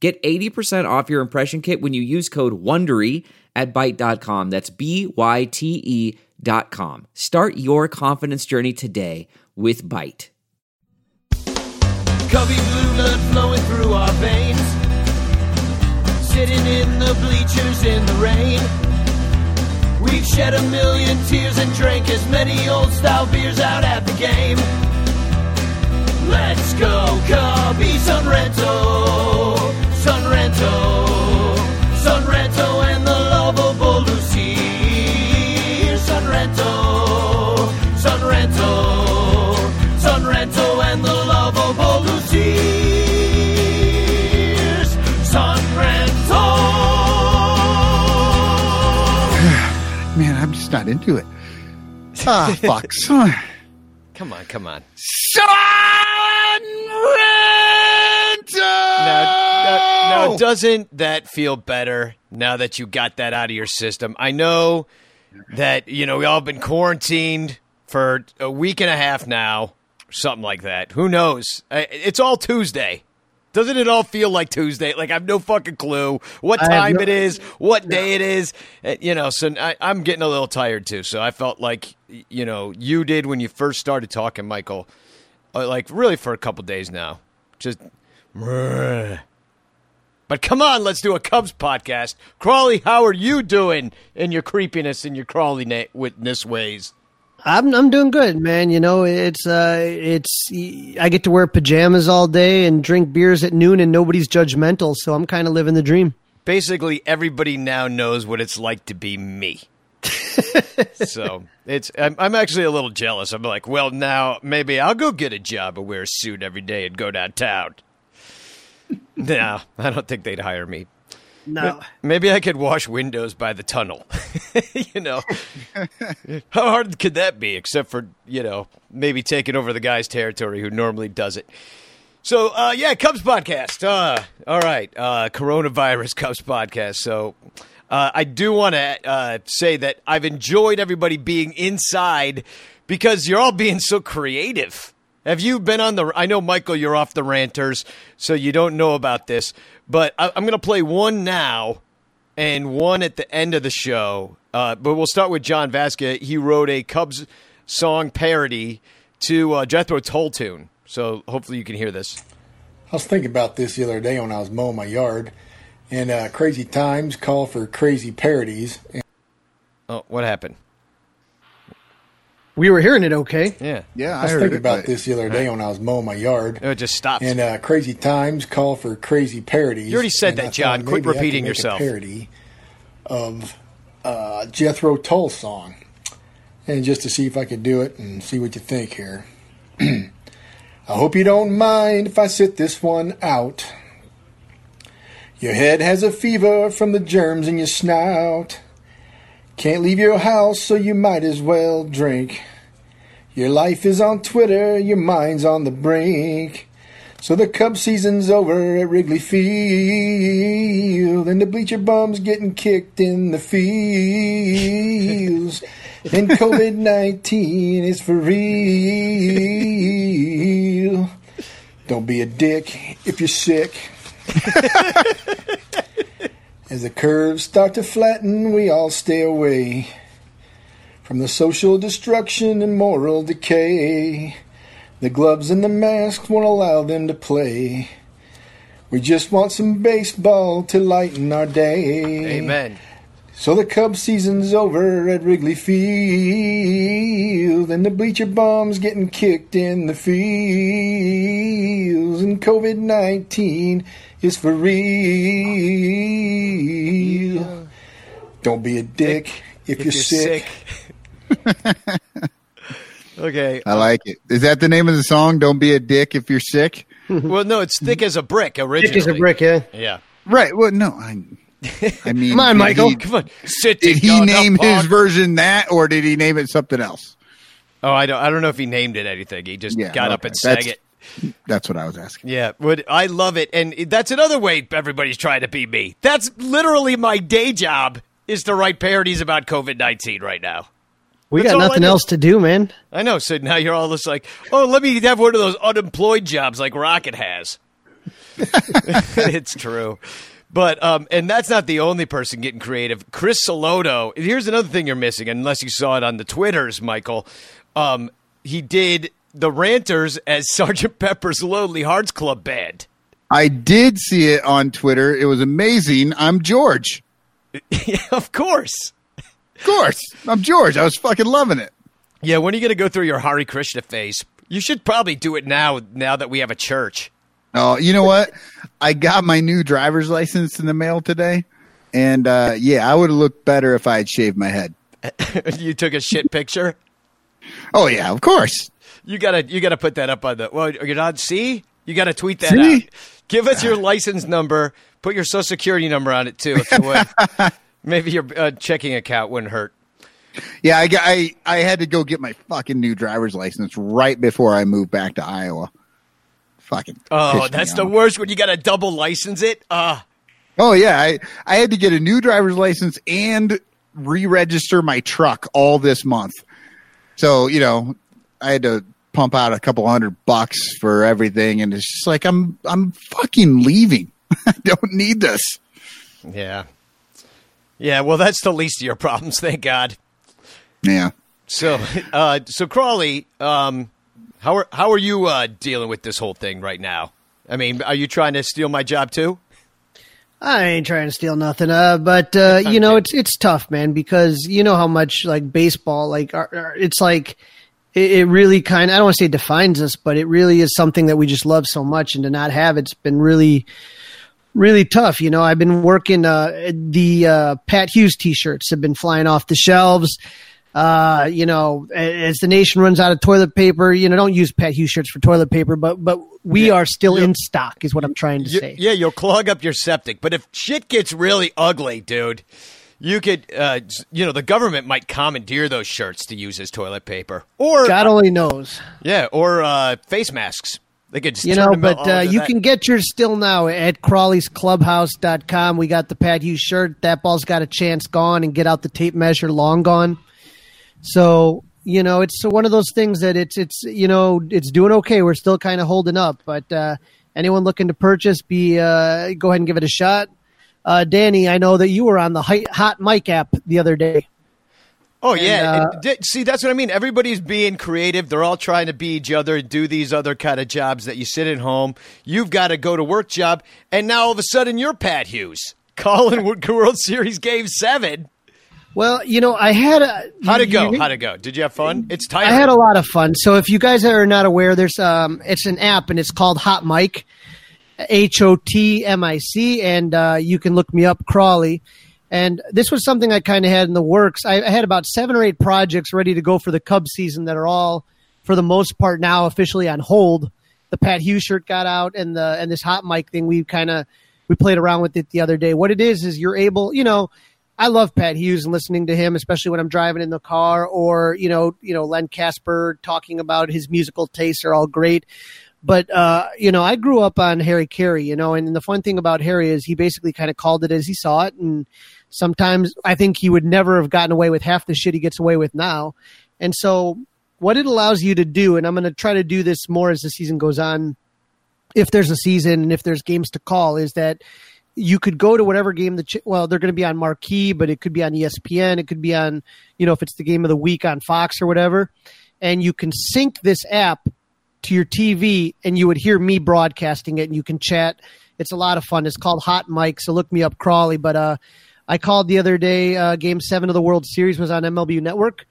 Get 80% off your impression kit when you use code WONDERY at Byte.com. That's B-Y-T-E dot com. Start your confidence journey today with Byte. Cubby blue blood flowing through our veins. Sitting in the bleachers in the rain. We've shed a million tears and drank as many old style beers out at the game. Let's go, Cubby Sunrento, Sunrento, Sunrento, and the lovable Lucy. Sunrento, Sunrento, Sunrento, and the lovable Lucy. Sunrento. Man, I'm just not into it. Ah, fuck. Come on, come on. Sunrento! Now, now, now, doesn't that feel better now that you got that out of your system? I know that you know we all been quarantined for a week and a half now, something like that. Who knows? It's all Tuesday. Doesn't it all feel like Tuesday? Like I have no fucking clue what time no- it is, what day it is. Uh, You know, so I, I'm getting a little tired too. So I felt like you know you did when you first started talking, Michael. Uh, like really for a couple days now, just. But come on, let's do a Cubs podcast. Crawley, how are you doing in your creepiness and your witness ways? I'm I'm doing good, man. You know, it's uh, it's I get to wear pajamas all day and drink beers at noon, and nobody's judgmental. So I'm kind of living the dream. Basically, everybody now knows what it's like to be me. so it's I'm, I'm actually a little jealous. I'm like, well, now maybe I'll go get a job and wear a suit every day and go downtown. no, I don't think they'd hire me. No, Maybe I could wash windows by the tunnel. you know, how hard could that be? Except for you know maybe taking over the guy's territory who normally does it. So uh, yeah, Cubs podcast. Uh, all right, uh, coronavirus Cubs podcast. So uh, I do want to uh, say that I've enjoyed everybody being inside because you're all being so creative. Have you been on the? I know Michael, you're off the ranters, so you don't know about this. But I, I'm going to play one now and one at the end of the show. Uh, but we'll start with John Vasquez. He wrote a Cubs song parody to uh, Jethro Tull tune. So hopefully you can hear this. I was thinking about this the other day when I was mowing my yard, and uh, crazy times call for crazy parodies. And Oh, what happened? We were hearing it okay. Yeah, Yeah, I I, was heard thinking it, about this the other day when I was mowing my yard, no, it just stops. and uh, crazy times call for crazy parodies. You already said and that, I thought John. Quit maybe I could repeating make a yourself. parody of uh, Jethro Tull song, and just to see if I could do it and see what you think here. I hope you don't mind if I sit this one out. Your head has a fever from the germs in your snout. Can't leave your house, so you might as well drink. Your life is on Twitter, your mind's on the brink. So the Cub season's over at Wrigley Field, and the bleacher bums getting kicked in the fields. and COVID 19 is for real. Don't be a dick if you're sick. As the curves start to flatten, we all stay away from the social destruction and moral decay. The gloves and the masks won't allow them to play. We just want some baseball to lighten our day. Amen. So the Cub season's over at Wrigley Field, and the bleacher bums getting kicked in the fields, and COVID 19 is for real. Don't be a dick if, If you're, sick. okay. I like it. Is that the name of the song? Don't be a dick if you're sick. Well, no, it's thick as a brick originally. Thick as a brick, yeah. Yeah. Right. Well, no, I. I mean, Come on, Michael. he- Come on, sit. did he name up, his on. version that, or did he name it something else? Oh, I don't. I don't know if he named it anything. He just Yeah, got up and sang That's- it. That's what I was asking. Yeah, would I love it, and that's another way everybody's trying to be me. That's literally my day job is to write parodies about COVID nineteen right now. We That's got nothing else to do, man. I know. So now you're all just like, oh, let me have one of those unemployed jobs like Rocket has. it's true. But um, and that's not the only person getting creative. Chris Soloto. Here's another thing you're missing, unless you saw it on the Twitters, Michael. Um, he did the Ranters as Sergeant Pepper's Lonely Hearts Club Band. I did see it on Twitter. It was amazing. I'm George. of course. Of course, I'm George. I was fucking loving it. Yeah, when are you going to go through your Hare Krishna phase? You should probably do it now. Now that we have a church. Oh, you know what? I got my new driver's license in the mail today, and uh, yeah, I would have looked better if I had shaved my head. you took a shit picture. Oh yeah, of course. You gotta you gotta put that up on the. Well, you're not. See, you gotta tweet that See? out. Give us your license number. Put your social security number on it too, if you would. Maybe your uh, checking account wouldn't hurt. Yeah, I, I I had to go get my fucking new driver's license right before I moved back to Iowa. Fucking. Oh, that's the worst when you gotta double license it. Uh Oh yeah, I I had to get a new driver's license and re-register my truck all this month. So you know, I had to pump out a couple hundred bucks for everything, and it's just like I'm I'm fucking leaving. I don't need this. yeah, yeah. Well, that's the least of your problems. Thank God. Yeah. So, uh, so Crawley, um, how are how are you uh, dealing with this whole thing right now? I mean, are you trying to steal my job too? I ain't trying to steal nothing, uh, but uh, you know it's it's tough, man, because you know how much like baseball, like our, our- it's like it, it really kind. of I don't want to say defines us, but it really is something that we just love so much, and to not have it's been really, really tough. You know, I've been working. Uh, the uh, Pat Hughes T-shirts have been flying off the shelves. Uh, you know, as the nation runs out of toilet paper, you know, don't use Pat Hughes shirts for toilet paper, but but we are still in stock, is what I'm trying to You- say. yeah, you'll clog up your septic. But if shit gets really ugly, dude, you could, uh, you know, the government might commandeer those shirts to use as toilet paper, or God only knows. yeah, or uh, face masks. They could You know, but uh, you that. can get yours still now at crawleysclubhouse.com. We got the Pat Hughes shirt. That ball's got a chance gone and get out the tape measure long gone. So, you know, it's one of those things that it's, it's, you know, it's doing okay. We're still kind of holding up, but, uh, anyone looking to purchase, be, uh, go ahead and give it a shot. Uh, Danny, I know that you were on the Hot Mic app the other day. Oh yeah, uh, And see that's what I mean. Everybody's being creative. They're all trying to be each other, and do these other kind of jobs that you sit at home. You've got a go to work job, and now all of a sudden you're Pat Hughes, calling World Series Game Seven. Well, you know, I had a. How'd it go? How'd it go? Did you have fun? It's I had a lot of fun. So if you guys are not aware, there's um, it's an app and it's called Hot Mic, H O T M I C, and uh, you can look me up, Crawley. And this was something I kind of had in the works. I, I had about seven or eight projects ready to go for the Cubs season that are all, for the most part, now officially on hold. The Pat Hughes shirt got out, and the and this Hot Mic thing we kind of we played around with it the other day. What it is is you're able, you know, I love Pat Hughes and listening to him, especially when I'm driving in the car or, you know, you know, Len Kasper talking about his musical tastes are all great. But, uh, you know, I grew up on Harry Caray, you know, and the fun thing about Harry is he basically kind of called it as he saw it. And sometimes I think he would never have gotten away with half the shit he gets away with now. And so what it allows you to do, and I'm going to try to do this more as the season goes on, if there's a season and if there's games to call, is that you could go to whatever game the ch- well they're going to be on marquee but it could be on espn it could be on you know if it's the game of the week on fox or whatever and you can sync this app to your tv and you would hear me broadcasting it and you can chat. It's a lot of fun. It's called hot mic so look me up crawley. But uh i called the other day uh, game seven of the world series was on mlb network.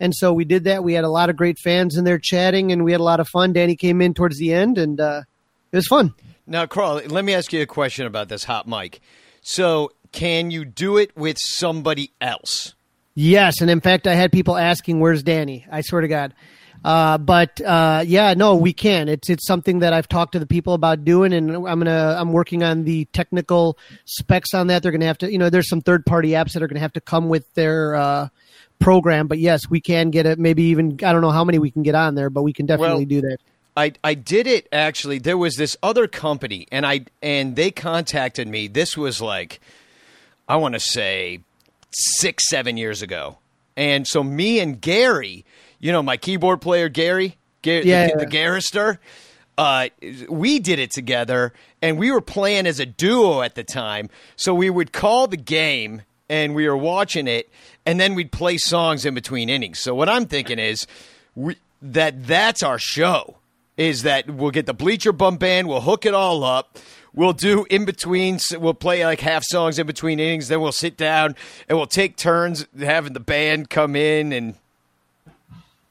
And so we did that. We had a lot of great fans in there chatting and we had a lot of fun. Danny came in towards the end and uh it was fun. Now, Crawley, let me ask you a question about this hot mic. So, can you do it with somebody else? Yes, and in fact, I had people asking, "Where's Danny?" I swear to God, Uh, but uh, yeah, no, we can. It's it's something that I've talked to the people about doing, and I'm gonna I'm working on the technical specs on that. They're gonna have to, you know, there's some third party apps that are gonna have to come with their uh, program. But yes, we can get it. Maybe even I don't know how many we can get on there, but we can definitely Well, do that. I I did it actually. There was this other company, and I and they contacted me. This was like, I want to say, six seven years ago. And so me and Gary, you know, my keyboard player Gary, Gary Yeah, the, yeah. the Garrister, uh, we did it together, and we were playing as a duo at the time. So we would call the game, and we were watching it, and then we'd play songs in between innings. So what I'm thinking is, we, that that's our show. Is that we'll get the Bleacher Bum Band, we'll hook it all up. We'll do in between. We'll play like half songs in between innings. Then we'll sit down and we'll take turns having the band come in and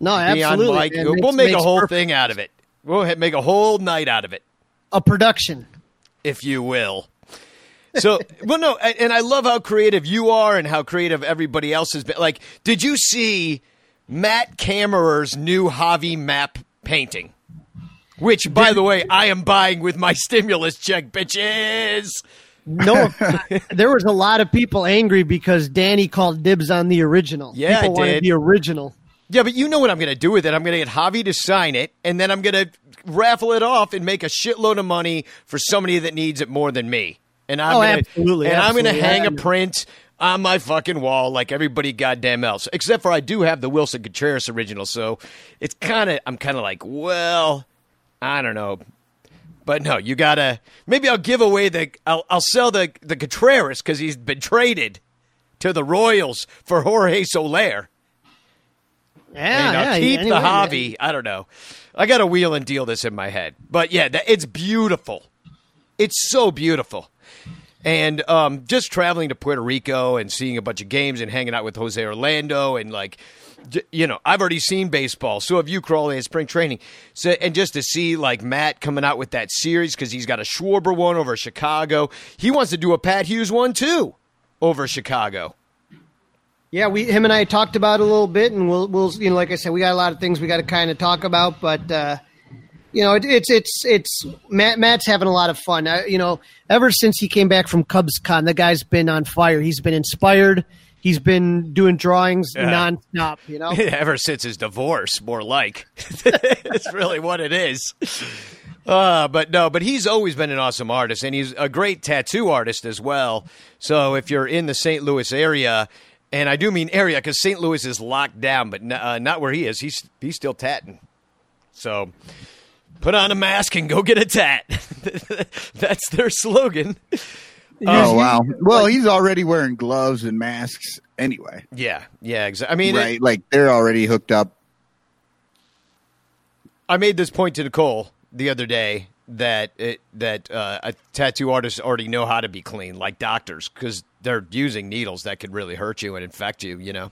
No, absolutely. man. We'll make a whole perfect- thing out of it. We'll make a whole night out of it, a production. if you will. So, well, no, and I love how creative you are and how creative everybody else has been. Like, did you see Matt Kammerer's new Javi map painting? Which, by the way, I am buying with my stimulus check, bitches. No, there was a lot of people angry because Danny called dibs on the original. Yeah, I people wanted did. the original. Yeah, but you know what I'm going to do with it. I'm going to get Javi to sign it, and then I'm going to raffle it off and make a shitload of money for somebody that needs it more than me. And I'm Oh, gonna, absolutely, And I'm going to hang a print on my fucking wall like everybody goddamn else. Except for I do have the Willson Contreras original, so it's kind of I'm kind of like, well, I don't know. But no, you gotta. Maybe I'll give away the. I'll, I'll sell the the Contreras because he's been traded to the Royals for Jorge Soler. Yeah, And I'll yeah. keep anyway, the hobby. I don't know. I got to wheel and deal this in my head, but yeah, it's beautiful. It's so beautiful. And um, just traveling to Puerto Rico and seeing a bunch of games and hanging out with Jose Orlando and like, you know, I've already seen baseball. So have you, Crawley, in spring training. So and just to see like Matt coming out with that series because he's got a Schwarber one over Chicago. He wants to do a Pat Hughes one too over Chicago. Yeah, we him and I talked about it a little bit, and we'll we'll you know, like I said, we got a lot of things we got to kind of talk about, but uh, you know, it, it's it's it's Matt Matt's having a lot of fun. Uh, you know, ever since he came back from CubsCon, the guy's been on fire. He's been inspired. He's been doing drawings nonstop. You know, Ever since his divorce, more like. it's really what it is. Uh, but no, but he's always been an awesome artist, and he's a great tattoo artist as well. So if you're in the St. Louis area, and I do mean area because St. Louis is locked down, but n- uh, not where he is. He's he's still tatting. So put on a mask and go get a tat. That's their slogan. Oh wow. Well, he's already wearing gloves and masks anyway, Yeah, yeah, exactly. I mean, it- right? Like they're already hooked up. I made this point to Nicole the other day that it, that uh, a tattoo artists already know how to be clean, like doctors, because they're using needles that could really hurt you and infect you. You know.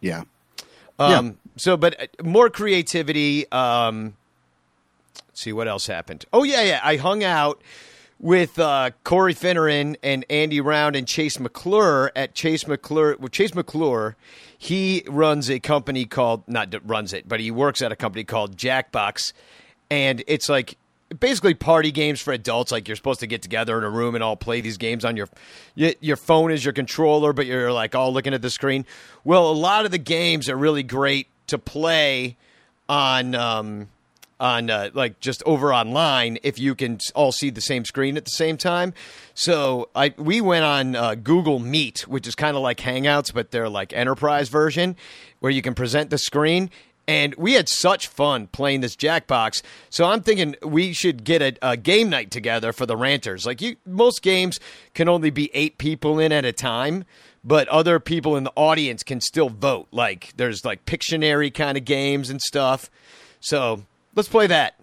Yeah. Um, So, but uh, more creativity. Um, let's see what else happened. Oh yeah, yeah. I hung out with uh, Corey Finneran and Andy Round and Chase McClure at Chase McClure. Well, Chase McClure, he runs a company called not runs it, but he works at a company called Jackbox, and it's like basically party games for adults. Like you're supposed to get together in a room and all play these games on your your phone is your controller, but you're like all looking at the screen. Well, a lot of the games are really great to play on um, on uh, like just over online if you can all see the same screen at the same time. So I we went on uh, Google Meet, which is kind of like Hangouts, but they're like enterprise version, where you can present the screen. And we had such fun playing this Jackbox. So I'm thinking we should get a, a game night together for the ranters. Like you, most games can only be eight people in at a time, but other people in the audience can still vote. Like there's like Pictionary kind of games and stuff. So let's play that.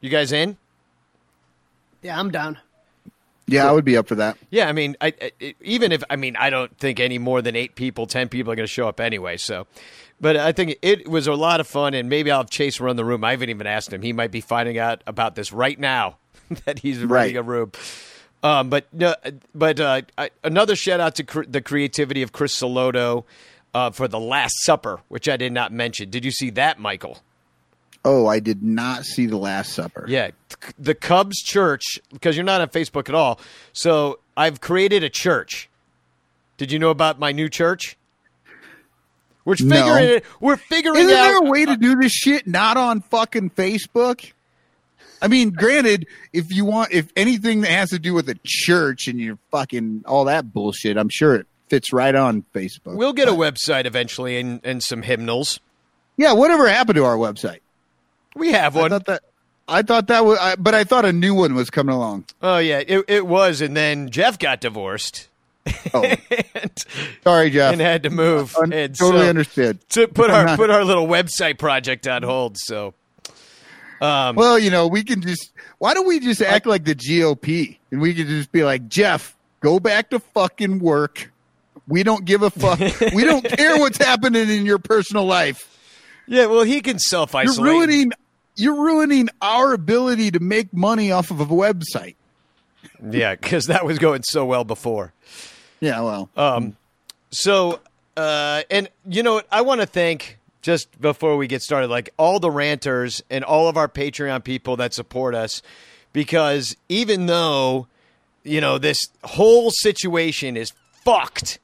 You guys in? yeah, I'm down. Yeah, I would be up for that. Yeah, I mean, I, I, even if I mean, I don't think any more than eight people, ten people are going to show up anyway. So, but I think it was a lot of fun, and maybe I'll have Chase run the room. I haven't even asked him; he might be finding out about this right now that he's running Right. a room. Um, but no, but uh, I, another shout out to cr- the creativity of Chris Soloto. uh, for the Last Supper, which I did not mention. Did you see that, Michael? Oh, I did not see the Last Supper. Yeah, the Cubs Church, because you're not on Facebook at all. So I've created a church. Did you know about my new church? We're No. figuring it. We're figuring Isn't out. there a way to do this shit not on fucking Facebook? I mean, granted, if you want, if anything that has to do with a church and you're fucking all that bullshit, I'm sure it fits right on Facebook. We'll get a website eventually and, and some hymnals. yeah, whatever happened to our website? We have I one. thought that. I thought that was, I, but I thought a new one was coming along. Oh yeah, it, it was, and then Jeff got divorced Oh, and, sorry, Jeff. and had to move. Un- and totally so- understood. To put I'm our not- put our little website project on hold. So um, Well, you know, we can just. Why don't we just act like the GOP and we can just be like, Jeff, go back to fucking work. We don't give a fuck. we don't care what's happening in your personal life. yeah, well, he can self You're isolate. ruining. You're ruining our ability to make money off of a website. Yeah, because that was going so well before. Yeah, well, Um, so, uh, and you know what? I want to thank just before we get started, like all the ranters and all of our Patreon people that support us, because even though you know this whole situation is fucked,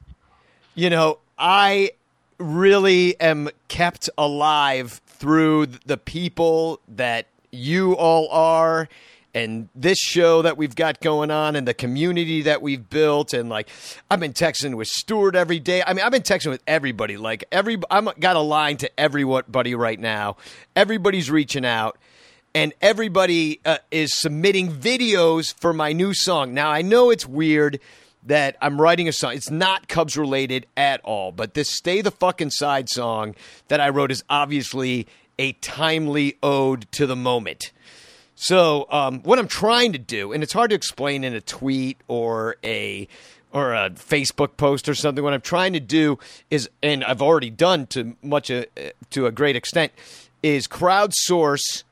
you know, I really am kept alive through the people that you all are and this show that we've got going on and the community that we've built and like I've been texting with Stuart every day. I mean, I've been texting with everybody. Like every I'm got a line to everybody right now. Everybody's reaching out and everybody uh, is submitting videos for my new song. Now, I know it's weird that I'm writing a song. It's not Cubs related at all, but this Stay the Fucking Side song that I wrote is obviously a timely ode to the moment. So, um, what I'm trying to do, and it's hard to explain in a tweet or a or a Facebook post or something. What I'm trying to do is, and I've already done to much a, to a great extent, is crowdsource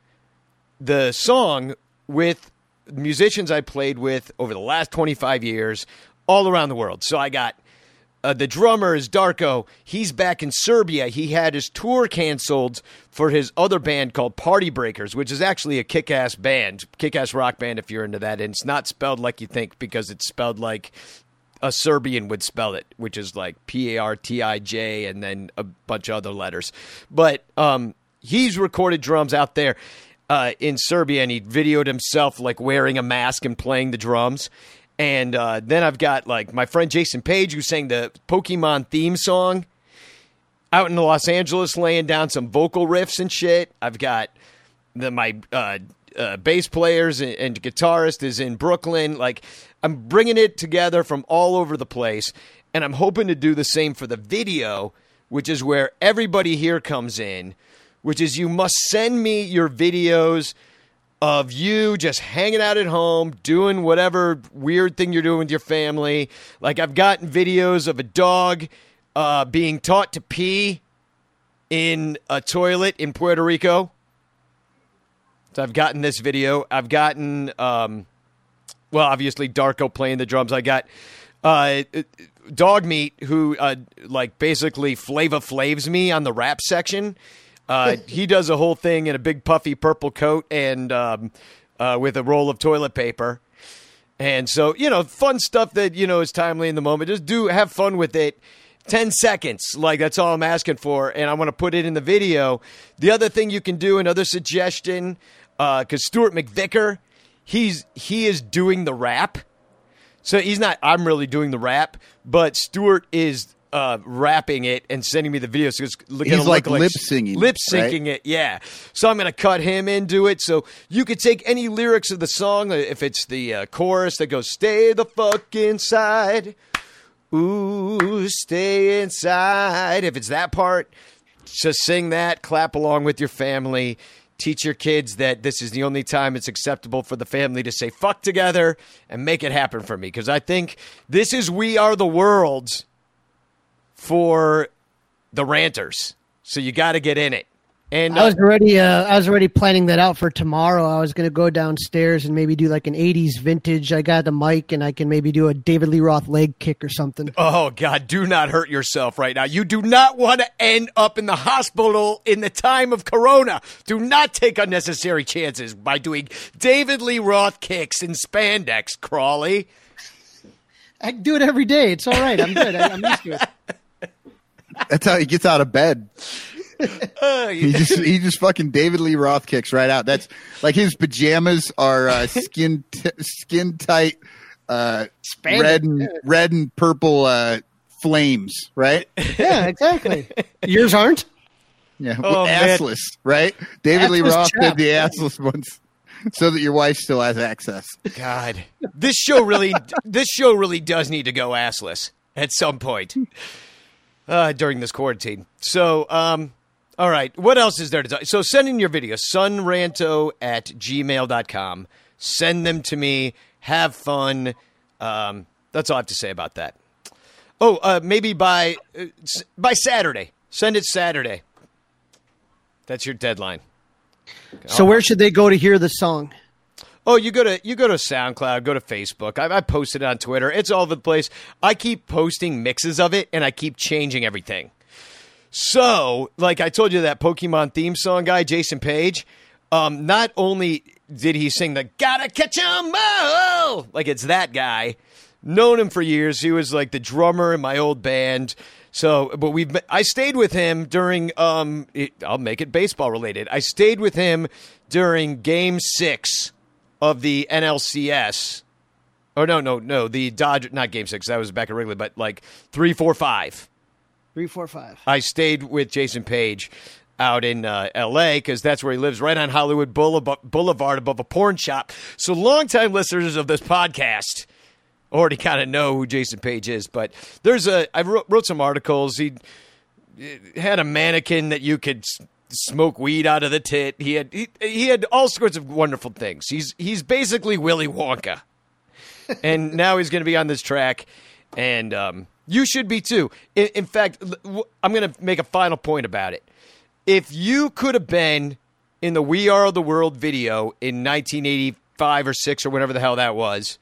the song with musicians I played with over the last 25 years all around the world. So I got uh, the drummer is Darko. He's back in Serbia. He had his tour canceled for his other band called Party Breakers, which is actually a kick ass band, kick ass rock band if you're into that. And it's not spelled like you think because it's spelled like a Serbian would spell it, which is like P A R T I J and then a bunch of other letters. But um, he's recorded drums out there uh, in Serbia, and he videoed himself like wearing a mask and playing the drums. And uh, then I've got like my friend Jason Page who sang the Pokemon theme song out in Los Angeles, laying down some vocal riffs and shit. I've got the my uh, uh, bass players and, and guitarist is in Brooklyn. Like I'm bringing it together from all over the place, and I'm hoping to do the same for the video, which is where everybody here comes in. Which is you must send me your videos of you just hanging out at home, doing whatever weird thing you're doing with your family. Like I've gotten videos of a dog uh, being taught to pee in a toilet in Puerto Rico. So I've gotten this video. I've gotten, um, well, obviously Darko playing the drums. I got uh, Dog Meat, who uh, like basically Flava Flaves me on the rap section. Uh, he does a whole thing in a big puffy purple coat and um, uh, with a roll of toilet paper. And so, you know, fun stuff that, you know, is timely in the moment. Just do have fun with it. 10 seconds. Like, that's all I'm asking for. And I want to put it in the video. The other thing you can do, another suggestion, because Stuart McVicker, he's he is doing the rap. So he's not, I'm really doing the rap, but Stuart is uh, rapping it and sending me the video. So it's gonna He's look like lip singing, Lip right? syncing it, yeah. So I'm going to cut him into it. So you could take any lyrics of the song, uh, if it's the uh, chorus that goes, Stay the fuck inside. Ooh, stay inside. If it's that part, just sing that, clap along with your family. Teach your kids that this is the only time it's acceptable for the family to say fuck together and make it happen for me. Because I think this is We Are the World for the ranters. So you got to get in it. And I was uh, already uh, I was already planning that out for tomorrow. I was going to go downstairs and maybe do like an '80s vintage. I got the mic and I can maybe do a David Lee Roth leg kick or something. Oh God, do not hurt yourself right now. You do not want to end up in the hospital in the time of corona. Do not take unnecessary chances by doing David Lee Roth kicks in spandex, Crawley. I do it every day. It's all right. I'm good. I, I'm used to it. That's how he gets out of bed. he just he just fucking David Lee Roth kicks right out. That's like his pajamas are uh, skin t- skin tight, uh, Spandex, red and yeah. red and purple uh, flames, right? Yeah, exactly. Yours aren't. Yeah, Oh, man. assless, right? David Lee Roth chap. did the assless ones, so that your wife still has access. God, this show really, this show really does need to go assless at some point uh, during this quarantine. So, um, all right, what else is there to talk? So, send in your videos, sunranto at gmail.com. Send them to me. Have fun. Um, that's all I have to say about that. Oh, uh, maybe by uh, by Saturday. Send it Saturday. That's your deadline. So where should they go to hear the song? Oh, you go to you go to SoundCloud, go to Facebook. I, I posted it on Twitter. It's all over the place. I keep posting mixes of it, and I keep changing everything. So, like I told you, that Pokemon theme song guy, Jason Page. Um, not only did he sing the "Gotta Catch 'Em All," like it's that guy. Known him for years. He was like the drummer in my old band. So, but we've I stayed with him during um it, I'll make it baseball related. I stayed with him during game 6 of the NLCS. Oh no, no, no, the Dodger not game 6. That was back at Wrigley, but like three, four, five. Three, four, five. I stayed with Jason Page out in uh, L.A. because that's where he lives, right on Hollywood Boulevard, above a porn shop. So, longtime listeners of this podcast already kind of know who Jason Page is. But there's a I wrote, wrote some articles. He had a mannequin that you could smoke weed out of the tit. He had he, he had all sorts of wonderful things. He's he's basically Willy Wonka and now he's going to be on this track, and um, you should be too. In, in fact, I'm going to make a final point about it. If you could have been in the "We Are the World" video in 1985 or six or whatever the hell that was,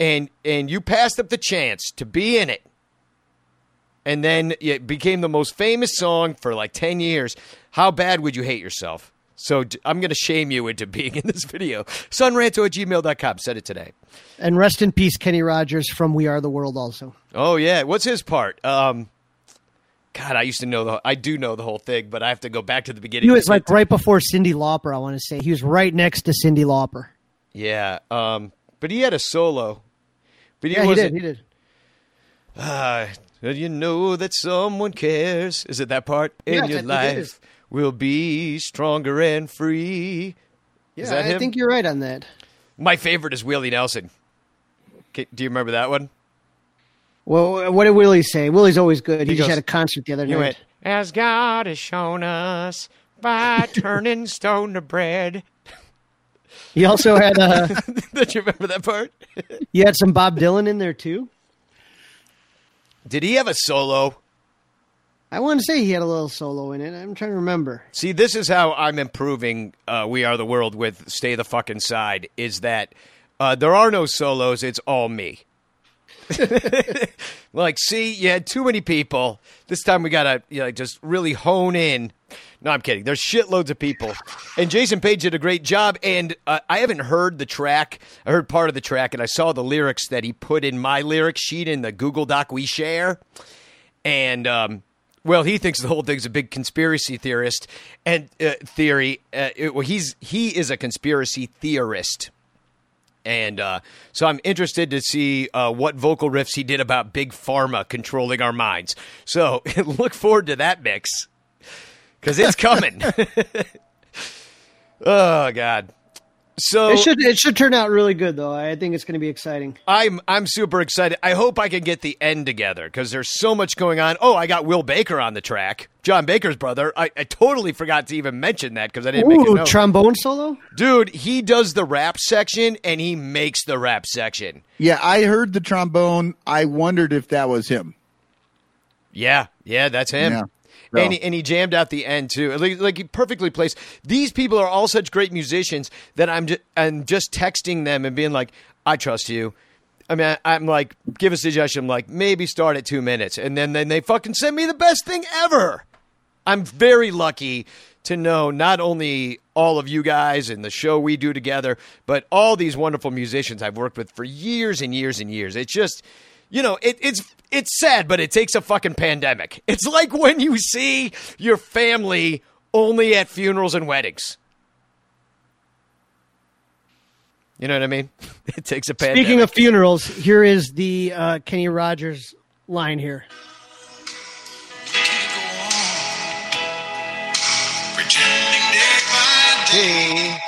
and and you passed up the chance to be in it, and then it became the most famous song for like 10 years, how bad would you hate yourself? So I'm going to shame you into being in this video. Sunranto at gmail.com. Said it today. And rest in peace, Kenny Rogers from We Are the World. Also, Oh yeah, what's his part? Um, God, I used to know the. I do know the whole thing, but I have to go back to the beginning. he was like right before Cyndi Lauper. I want to say he was right next to Cyndi Lauper. yeah, um, but he had a solo. But he Yeah, he wasn't. did. He did. Ah, you know that someone cares. Is it that part in your life will be stronger and free? Yeah, that I him? think you're right on that. My favorite is Willie Nelson. Do you remember that one? Well, what did Willie say? Willie's always good. He, He just goes- had a concert the other night. went, As God has shown us by turning stone to bread. He also had uh, Don't you remember that part? you had some Bob Dylan in there too. Did he have a solo? I want to say he had a little solo in it. I'm trying to remember. See, this is how I'm improving uh, We Are the World with Stay the Fucking Side is that uh, there are no solos, it's all me. like, see, you had too many people. This time we got to you know, just really hone in. No, I'm kidding. There's shitloads of people. And Jason Page did a great job. And uh, I haven't heard the track. I heard part of the track, and I saw the lyrics that he put in my lyric sheet in the Google Doc we share. And um, well, he thinks the whole thing's a big conspiracy theorist and uh, theory. Uh, it- well, he's he is a conspiracy theorist, and uh, so I'm interested to see uh, what vocal riffs he did about big pharma controlling our minds. So look forward to that mix because it's coming. oh God! So It should it should turn out really good though. I think it's going to be exciting. I'm I'm super excited. I hope I can get the end together because there's so much going on. Oh, I got Will Baker on the track, John Baker's brother. I, I totally forgot to even mention that because I didn't make a note. trombone solo. Dude, he does the rap section and he makes the rap section. Yeah, I heard the trombone. I wondered if that was him. Yeah, yeah, that's him. Yeah. No. And, he, and he jammed out the end too, like, like perfectly placed. These people are all such great musicians that I'm just I'm just texting them and being like, I trust you. I mean, I'm like, give a suggestion. I'm like, maybe start at two minutes, and then then they fucking send me the best thing ever. I'm very lucky to know not only all of you guys and the show we do together, but all these wonderful musicians I've worked with for years and years and years. It's just, you know, it, it's it's sad, but it takes a fucking pandemic. It's like when you see your family only at funerals and weddings. You know what I mean? It takes a pandemic. Speaking of funerals, here is the uh, Kenny Rogers line here. day,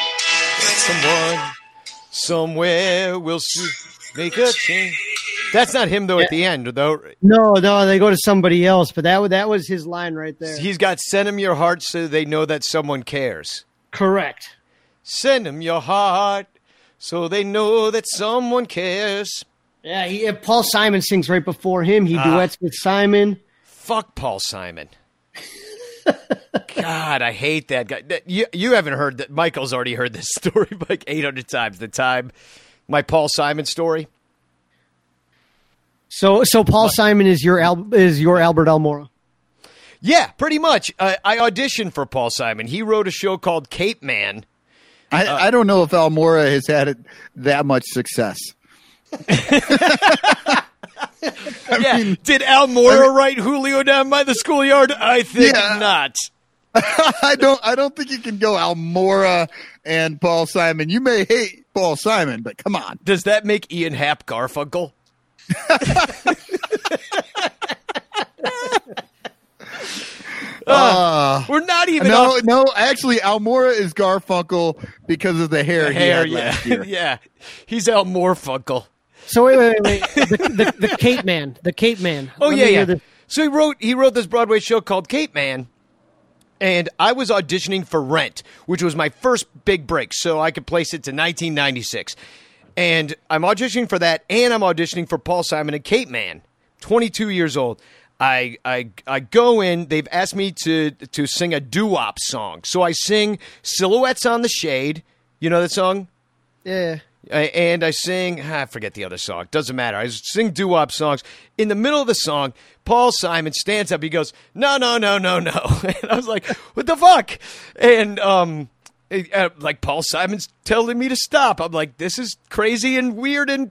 someone somewhere will see, make a change. That's not him though. At the end, though, No, no, they go to somebody else, but that that was his line right there. he's got "Send him your heart so they know that someone cares." Correct. Send him your heart so they know that someone cares. Yeah, he, uh, Paul Simon sings right before him. He Ah. duets with Simon. Fuck Paul Simon. God, I hate that guy. You you haven't heard that? Michael's already heard this story like eight hundred times. The time my Paul Simon story. So, so Paul Simon is your Al, is your Albert Almora. Yeah, pretty much. Uh, I auditioned for Paul Simon. He wrote a show called Capeman. I, I don't know if Almora has had it, that much success. yeah. Did Almora write Julio down by the schoolyard? I think Yeah. not. I don't. I don't think you can go Almora and Paul Simon. You may hate Paul Simon, but come on. Does that make Ian Happ Garfunkel? Uh, We're not even no, off no. Actually, Almora is Garfunkel because of the hair. the he hair. had Yeah, last year. yeah. He's Al Morfunkel. So wait, wait, wait, wait. the, the, the Capeman, the Capeman. Oh Let yeah, yeah. this. So he wrote he wrote this Broadway show called Capeman, and I was auditioning for Rent, which was my first big break, so I could place it to 1996. And I'm auditioning for that, and I'm auditioning for Paul Simon and Capeman, 22 years old. I, I I go in. They've asked me to to sing a doo wop song, so I sing "Silhouettes on the Shade." You know that song? Yeah. I- and I sing, I forget the other song. Doesn't matter. I sing doo wop songs. In the middle of the song, Paul Simon stands up. He goes, "No, no, no, no, no." And I was like, "What the fuck?" And um, like Paul Simon's telling me to stop. I'm like, "This is crazy and weird and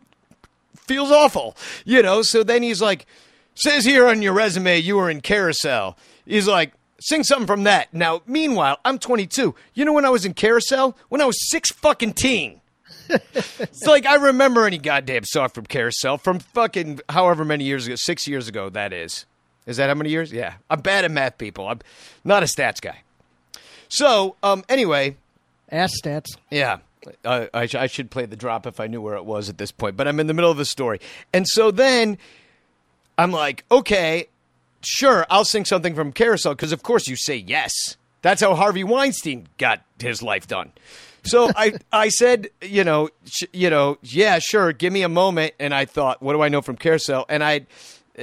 feels awful," you know. So then he's like, "Says here on your resume you were in Carousel." He's like. Sing something from that. Now, meanwhile, I'm 22. You know when I was in Carousel? When I was six fucking teen. It's like I remember any goddamn song from Carousel from fucking however many years ago, six years ago. That is, is that how many years? Yeah, I'm bad at math, people. I'm not a stats guy. So, um, anyway, Ass stats. yeah, I, I, I should play the drop if I knew where it was at this point. But I'm in the middle of the story, and so then I'm like, okay, sure, I'll sing something from Carousel because of course you say yes. That's how Harvey Weinstein got his life done. So I, I said, you know, sh- you know, yeah, sure, give me a moment. And I thought, what do I know from Carousel? And I, uh,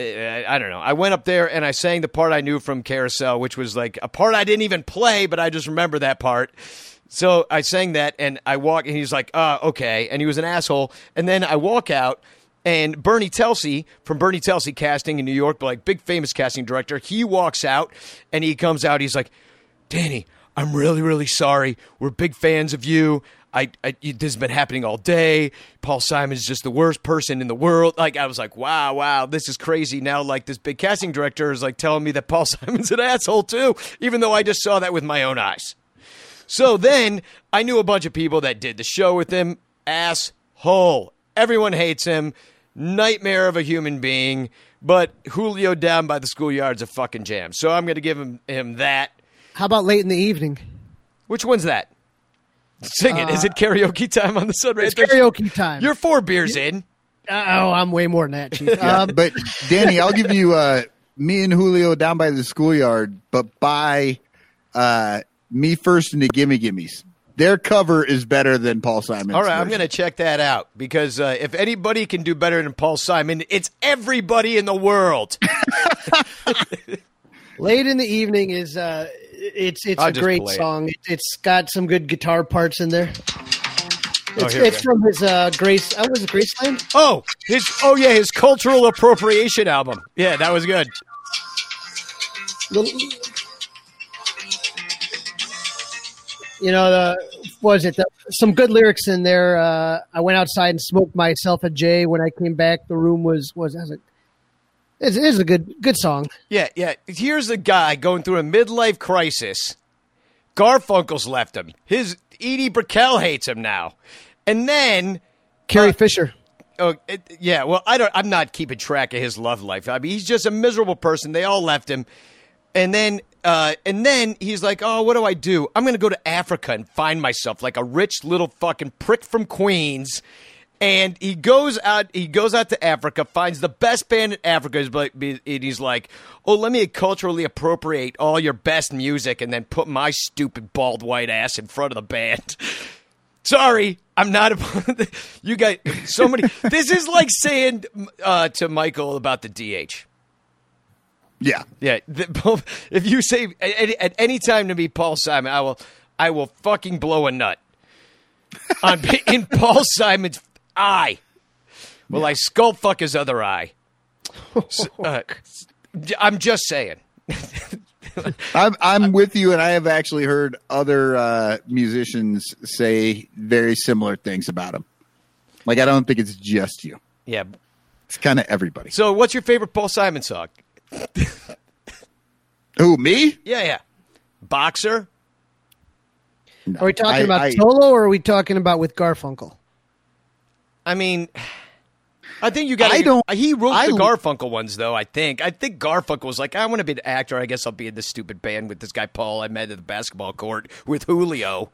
I don't know. I went up there and I sang the part I knew from Carousel, which was like a part I didn't even play, but I just remember that part. So I sang that and I walk and he's like, uh, okay. And he was an asshole. And then I walk out and Bernie Telsey from Bernie Telsey Casting in New York, like big famous casting director, he walks out and he comes out. He's like, Danny, I'm really, really sorry. We're big fans of you. I, I this has been happening all day. Paul Simon's just the worst person in the world. Like I was like, wow, wow, this is crazy. Now, like this big casting director is like telling me that Paul Simon's an asshole too, even though I just saw that with my own eyes. So then I knew a bunch of people that did the show with him. Asshole. Everyone hates him. Nightmare of a human being. But Julio down by the schoolyard's a fucking jam. So I'm going to give him, him that. How about late in the evening? Which one's that? Sing it. Is it karaoke time on the Sunrise? It's karaoke time. You're four beers in. Uh, oh, I'm way more than that, Chief. Um, but Danny, I'll give you uh, me and Julio down by the schoolyard, but by uh, me first and the Gimme Gimmes. Their cover is better than Paul Simon's. All right, I'm going to check that out because uh, if anybody can do better than Paul Simon, it's everybody in the world. Late in the evening is uh, it's it's I'll a great song. It, it's got some good guitar parts in there. Oh, It's, here we it's from his uh, Grace. Uh, was it Graceland? Oh, his oh yeah, his cultural appropriation album. Yeah, that was good. Little- you know, the, what was it? The, some good lyrics in there. Uh, I went outside and smoked myself a J. When I came back, the room was was. I was like, it's, it's a good good song. Yeah, yeah. Here's a guy going through a midlife crisis. Garfunkel's left him. His Edie Brickell hates him now. And then Carrie Uh, Fisher. Oh, it, yeah. Well, I don't. I'm not keeping track of his love life. I mean, he's just a miserable person. They all left him, and then, uh, and then he's like, "Oh, what do I do? I'm going to go to Africa and find myself like a rich little fucking prick from Queens." And he goes out. He goes out to Africa, finds the best band in Africa, and he's like, "Oh, let me culturally appropriate all your best music, and then put my stupid bald white ass in front of the band." Sorry, I'm not a. you guys, so many. This is like saying uh, to Michael about the DH. Yeah. Yeah, the, if you say at, any- at any time to me, Paul Simon, I will, I will fucking blow a nut on in Paul Simon's eye. Will I skull fuck his other eye? So, uh, I'm just saying. I'm I'm with you, and I have actually heard other uh, musicians say very similar things about him. Like I don't think it's just you; Yeah. it's kind of everybody. So, what's your favorite Paul Simon song? Who me? Yeah, yeah. Boxer. No. Are we talking I- about I- solo or are we talking about with Garfunkel? I mean, I think you got. I don't- He wrote I- the Garfunkel ones, though. I think. I think Garfunkel was like, I want to be an actor. I guess I'll be in this stupid band with this guy Paul I met at the basketball court with Julio.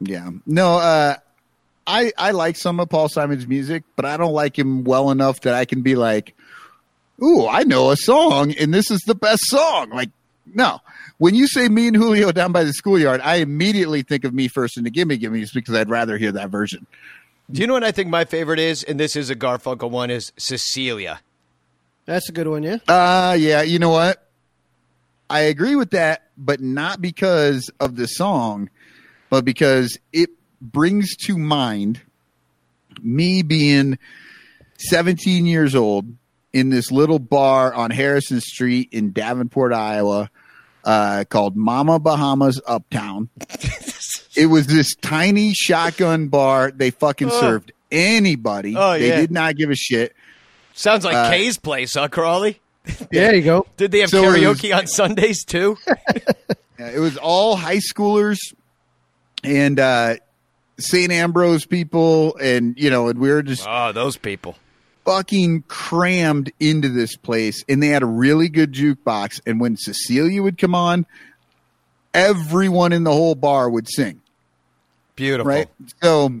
Yeah. No, uh, I I like some of Paul Simon's music, but I don't like him well enough that I can be like, "Ooh, I know a song, and this is the best song." Like, no. When you say "Me and Julio down by the schoolyard," I immediately think of "Me First and the Gimme Give Gimmes" because I'd rather hear that version. Do you know what I think my favorite is? And this is a Garfunkel one. Is Cecilia. That's a good one, yeah. Uh yeah, you know what? I agree with that, but not because of the song, but because it brings to mind me being 17 years old in this little bar on Harrison Street in Davenport, Iowa, uh, called Mama Bahamas Uptown. it was this tiny shotgun bar. They fucking served anybody. Oh, they yeah. did not give a shit. Sounds like Uh, Kay's place, huh, Crawly? There you go. Did they have So it was- karaoke on Sundays too? Yeah, it was all high schoolers and uh St. Ambrose people and you know, and we were just oh, those people. Fucking crammed into this place and they had a really good jukebox and when Cecilia would come on, everyone in the whole bar would sing, Beautiful. right? So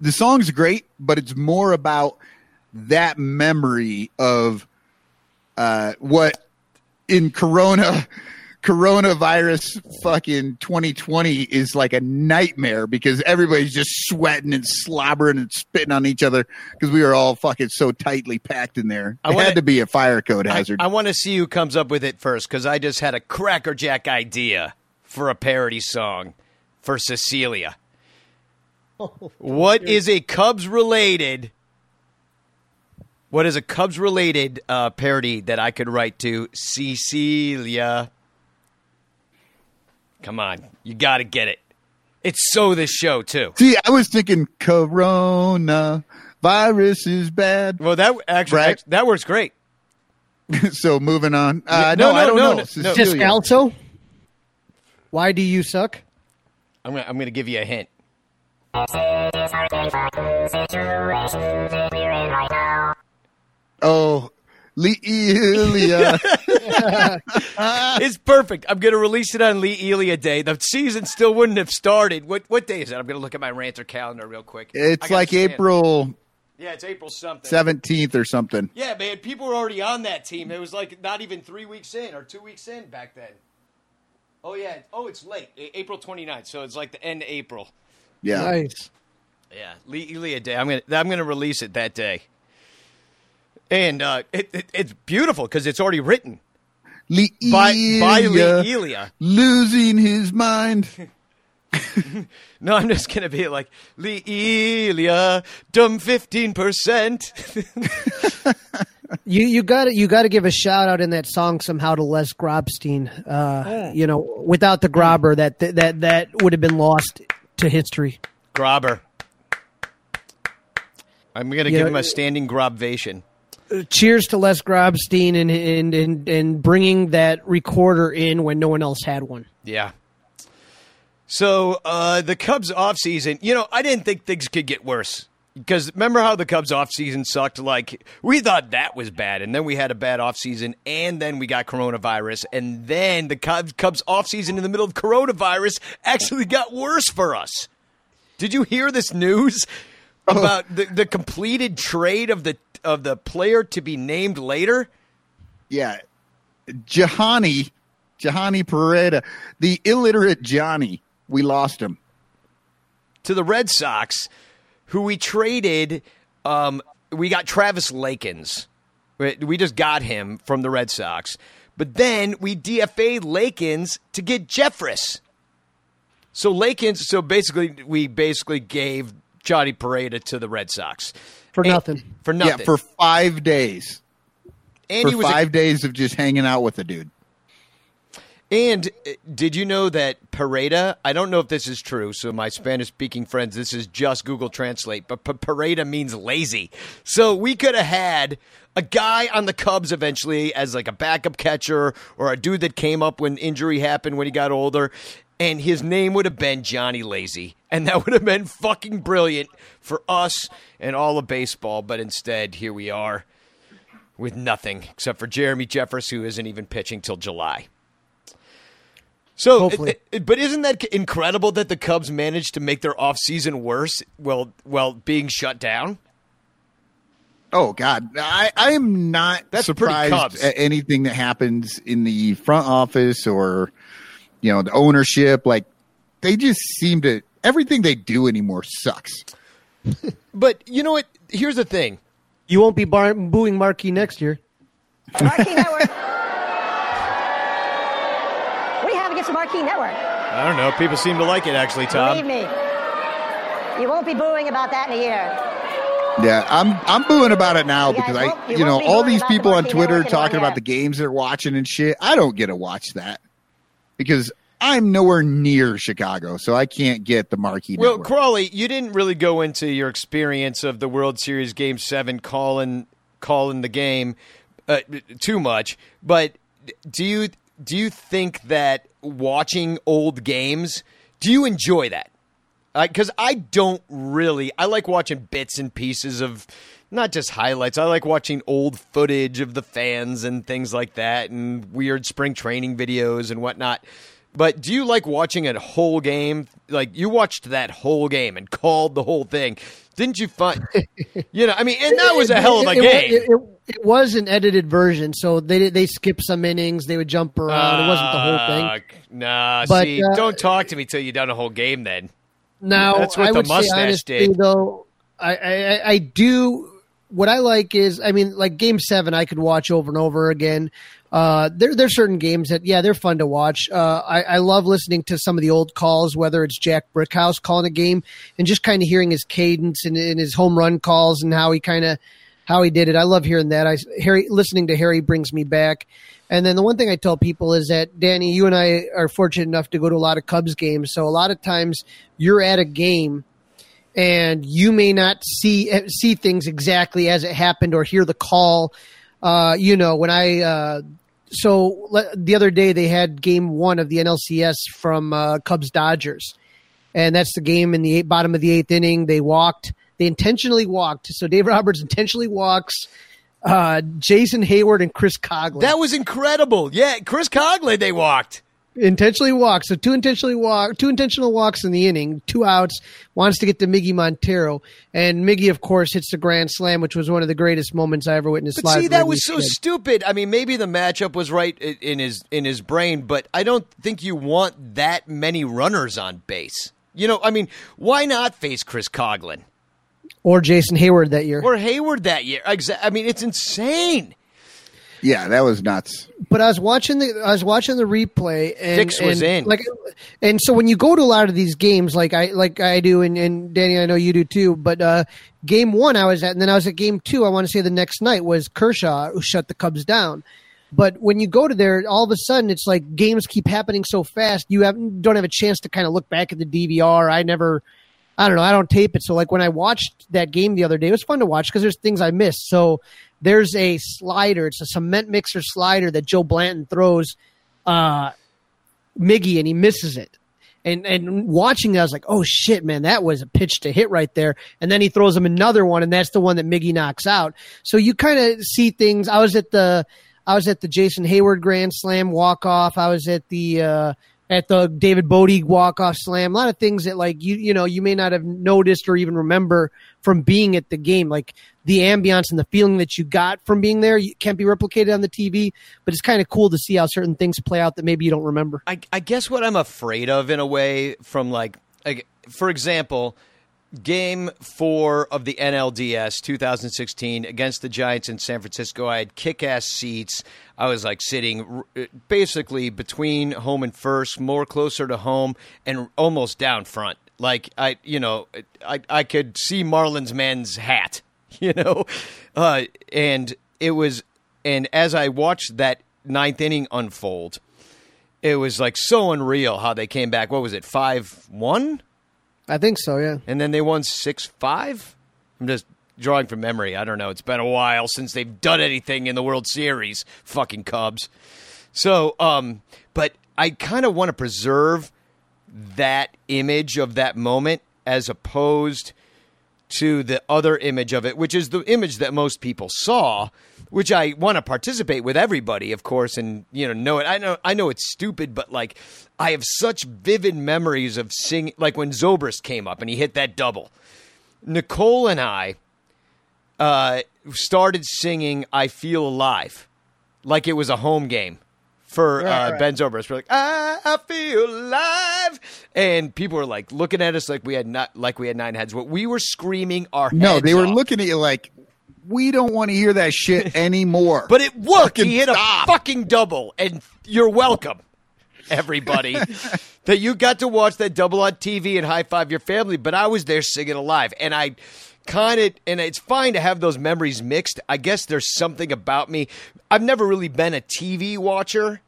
the song's great, but it's more about that memory of uh what in corona coronavirus fucking 2020 is like a nightmare because everybody's just sweating and slobbering and spitting on each other because we were all fucking so tightly packed in there. I It wanna- had to be a fire code hazard. I want to see who comes up with it first because I just had a crackerjack idea for a parody song for Cecilia. What is a Cubs related? What is a Cubs related uh, parody that I could write to Cecilia? Come on, you got to get it. It's so this show too. See, I was thinking corona virus is bad. Well, that actually Right. that works great. so moving on. Uh, No, no, I don't no, know. no, no. Cecilia. Descalzo. Why do you suck? I'm gonna, I'm going to give you a hint. Oh, Leelia. It's perfect. I'm going to release it on Lee Elia Day. The season still wouldn't have started. What what day is it? I'm going to look at my ranter calendar real quick. It's like scan. April Yeah, it's April something. 17th or something. Yeah, man. People were already on that team. It was like not even three weeks in or two weeks in back then. Oh yeah. Oh, it's late. A- April 29th. So it's like the end of April. Yeah. Nice. Yeah, Lee Elia Day. I'm gonna I'm gonna release it that day. And uh, it, it, it's beautiful because it's already written. Lee By, by Lee Elia, Elia. losing his mind. No, I'm just gonna be like Lee Elia, dumb fifteen percent. You you got to you got to give a shout out in that song somehow to Les Grobstein. Uh, You know, without the grobber, that that that would have been lost to history. Grobber. I'm gonna You give know, him a standing grobvation. Cheers to Les Grobstein and and and and bringing that recorder in when no one else had one. Yeah. So uh, the Cubs offseason, you know, I didn't think things could get worse. Because remember how the Cubs offseason sucked? Like, we thought that was bad. And then we had a bad offseason. And then we got coronavirus. And then the Cubs, Cubs offseason in the middle of coronavirus actually got worse for us. Did you hear this news about the, the completed trade of the of the player to be named later? Yeah. Jahani, Jahani Pereda, the illiterate Johnny. We lost him. to the Red Sox, who we traded. Um, we got Travis Lakins. We we just got him from the Red Sox, but then we DFA'd Lakins to get Jeffress. So Lakins, so basically, we basically gave Johnny Pereda to the Red Sox For And- nothing. For nothing. Yeah, for five days. and he for was a- five days of just hanging out with the dude. And uh, did you know that Pereda? I don't know if this is true. So my Spanish speaking friends, this is just Google Translate. But P- Pereda means lazy. So we could have had a guy on the Cubs eventually as like a backup catcher or a dude that came up when injury happened when he got older. And his name would have been Johnny Lazy. And that would have been fucking brilliant for us and all of baseball. But instead, here we are with nothing except for Jeremy Jeffress, who isn't even pitching till July. So, uh, Hopefully. it- it- but isn't that incredible that the Cubs managed to make their offseason worse while while being shut down? Oh God, I, I am not That's surprised at anything that happens in the front office or you know the ownership. Like they just seem to everything they do anymore sucks. But you know what? Here's the thing. You won't be bar- booing Marquee next year. Marquee Network. what do you have against the Marquee Network? I don't know. People seem to like it, actually, Tom. Believe me, you won't be booing about that in a year. Yeah, I'm I'm booing about it now You guys because I you you know be all these about the people on Twitter talking about the games they're watching and shit. I don't get to watch that because I'm nowhere near Chicago, so I can't get the marquee. Well, network. Crawly, you didn't really go into your experience of the World Series Game Seven calling calling the game uh, too much, but do you do you think that watching old games? Do you enjoy that? Because I don't really. I like watching bits and pieces of not just highlights. I like watching old footage of the fans and things like that, and weird spring training videos and whatnot. But do you like watching a whole game? Like you watched that whole game and called the whole thing. Didn't you find? you know, I mean, and that was a hell of a it- game. It, it- it was an edited version, so they they skipped some innings. They would jump around. it wasn't the whole thing. Uh, Nah, But, see, uh, don't talk to me till you done a whole game. Then Now, That's what I the mustache honestly, did. though, I, I- I do. What I like is, I mean, like Game Seven, I could watch over and over again. Uh, there, there's certain games that, yeah, they're fun to watch. Uh, I, I love listening to some of the old calls, whether it's Jack Brickhouse calling a game and just kind of hearing his cadence and, and his home run calls and how he kind of how he did it. I love hearing that. I Harry listening to Harry brings me back. And then the one thing I tell people is that Danny, you and I are fortunate enough to go to a lot of Cubs games. So a lot of times you're at a game and you may not see see things exactly as it happened or hear the call. Uh, you know, when I uh, so le- the other day they had game one of the NLCS from uh, Cubs Dodgers, and that's the game in the eight, bottom of the eighth inning. They walked. They intentionally walked. So Dave Roberts intentionally walks. Uh, Jason Heyward and Chris Coghlan that was incredible. Yeah, Chris Coghlan, they walked. Intentionally walks. So two intentionally walk, two intentional walks in the inning, two outs. Wants to get to Miggy Montero, and Miggy, of course, hits the grand slam, which was one of the greatest moments I ever witnessed But live. see, that was so kid. stupid. I mean, maybe the matchup was right in his in his brain, but I don't think you want that many runners on base. You know, I mean, why not face Chris Coghlan or Jason Heyward that year. or Heyward that year? I mean, it's insane. Yeah, that was nuts. but I was watching the I was watching the replay and Fix was and, in. like and so when you go to a lot of these games like I like I do and, and Danny I know you do too but uh game 1 I was at and then I was at game 2 I want to say the next night was Kershaw who shut the Cubs down but when you go to there all of a sudden it's like games keep happening so fast you have don't have a chance to kind of look back at the DVR I never I don't know. I don't tape it. So like when I watched that game the other day, it was fun to watch because there's things I missed. So there's a slider. It's a cement mixer slider that Joe Blanton throws uh, Miggy and he misses it. And and watching that, I was like, oh shit, man, that was a pitch to hit right there. And then he throws him another one, and that's the one that Miggy knocks out. So you kind of see things. I was at the I was at the Jason Heyward Grand Slam walk off. I was at the uh, at the David Bote walk off slam. A lot of things that like you you know you may not have noticed or even remember from being at the game. Like the ambiance and the feeling that you got from being there you can't be replicated on the TV. But it's kind of cool to see how certain things play out that maybe you don't remember. I, I guess what I'm afraid of in a way from like, like for example, game four of the NLDS 2016 against the Giants in San Francisco. I had kick ass seats. I was like sitting basically between home and first, more closer to home and almost down front. Like I, you know, I, I could see Marlins man's hat, you know, uh, and it was, and as I watched that ninth inning unfold, it was like so unreal how they came back. What was it, five one? I think so. Yeah. and then they won six five. I'm just drawing from memory. I don't know. It's been a while since they've done anything in the World Series. Fucking Cubs. So, um, but I kind of want to preserve that image of that moment as opposed to the other image of it, which is the image that most people saw, which I want to participate with everybody, of course, and you know know it. I know I know it's stupid, but like I have such vivid memories of singing, like when Zobrist came up and he hit that double. Nicole and I uh, started singing "I Feel Alive" like it was a home game for uh, Ben Zobrist. We're like, I, I feel alive, and people were like looking at us like we had not like we had nine heads. What we were screaming our No, they were off. looking at you like, we don't want to hear that shit anymore. But it worked. Fucking he hit stop. a fucking double, and you're welcome, everybody, that you got to watch that double on TV and high five your family. But I was there singing alive, and I kind of, and it's fine to have those memories mixed. I guess there's something about me. I've never really been a TV watcher.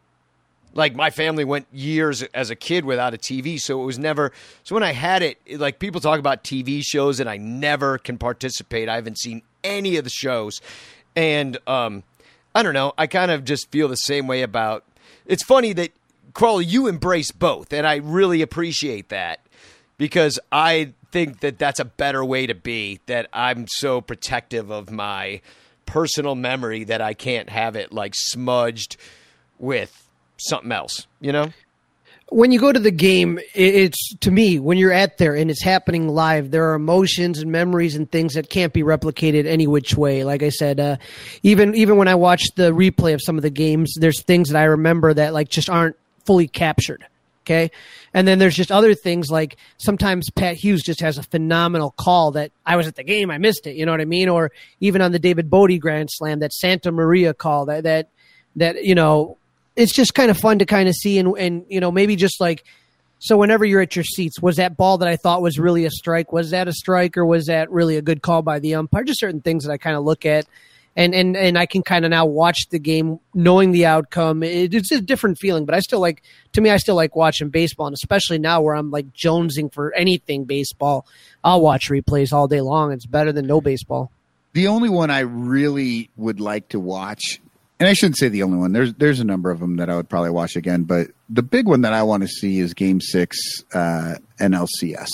Like my family went years as a kid without a TV, so it was never. So when I had it, like people talk about TV shows, and I never can participate. I haven't seen any of the shows, and um, I don't know. I kind of just feel the same way about. It's funny that Crawly, you embrace both, and I really appreciate that because I think that that's a better way to be. That I'm so protective of my personal memory that I can't have it like smudged with something else. You know? when you go to the game, it's to me when you're at there and it's happening live. There are emotions and memories and things that can't be replicated any which way. Like I said, uh, even even when I watch the replay of some of the games, there's things that I remember that like just aren't fully captured. Okay, and then there's just other things like sometimes Pat Hughes just has a phenomenal call that I was at the game, I missed it. You know what I mean? Or even on the David Bote Grand Slam, that Santa Maria call that that that you know it's just kind of fun to kind of see and and you know maybe just like so whenever you're at your seats was that ball that i thought was really a strike was that a strike or was that really a good call by the umpire just certain things that i kind of look at and and and i can kind of now watch the game knowing the outcome it, it's a different feeling but i still like to me i still like watching baseball and especially now where i'm like jonesing for anything baseball i'll watch replays all day long it's better than no baseball The only one I really would like to watch, and I shouldn't say the only one. There's there's a number of them that I would probably watch again, but the big one that I want to see is Game Six uh, NLCS.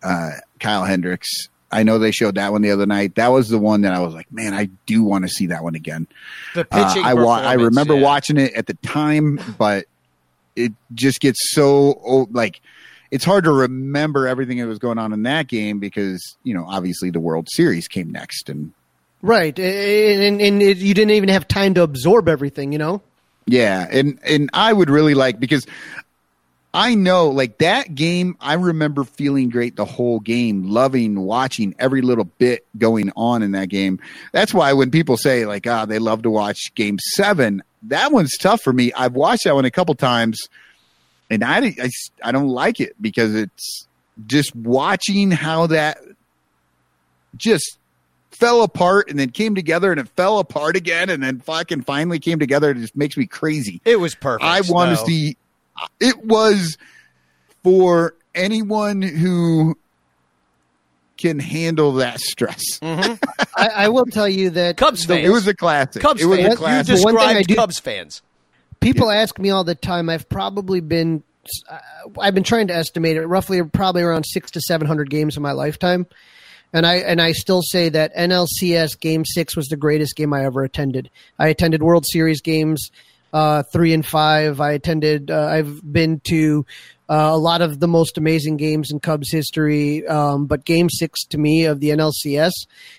Uh, Kyle Hendricks. I know they showed that one the other night. That was the one that I was like, man, I do want to see that one again. The Uh, pitching. I wa- I remember yeah. watching it at the time, but it just gets so oh, like it's hard to remember everything that was going on in that game because you know obviously the World Series came next and right and and, and it, you didn't even have time to absorb everything you know Yeah, and and I would really like because I know, like that game, I remember feeling great the whole game, loving watching every little bit going on in that game. That's why when people say, like, ah, they love to watch game seven, that one's tough for me. I've watched that one a couple times and I, I, I don't like it because it's just watching how that just fell apart and then came together and it fell apart again and then fucking finally came together. It just makes me crazy. It was perfect. I want to see. It was for anyone who can handle that stress. Mm-hmm. I, I will tell you that Cubs the- fans. It was a classic. Cubs it was fans. a You classic. One thing I described do- Cubs fans. People ask me all the time. I've probably been, uh, I've been trying to estimate it roughly, probably around six to seven hundred games in my lifetime, and I and I still say that NLCS Game Six was the greatest game I ever attended. I attended World Series games uh, three and five. I attended. Uh, I've been to uh, a lot of the most amazing games in Cubs history, um, but Game Six to me of the NLCS,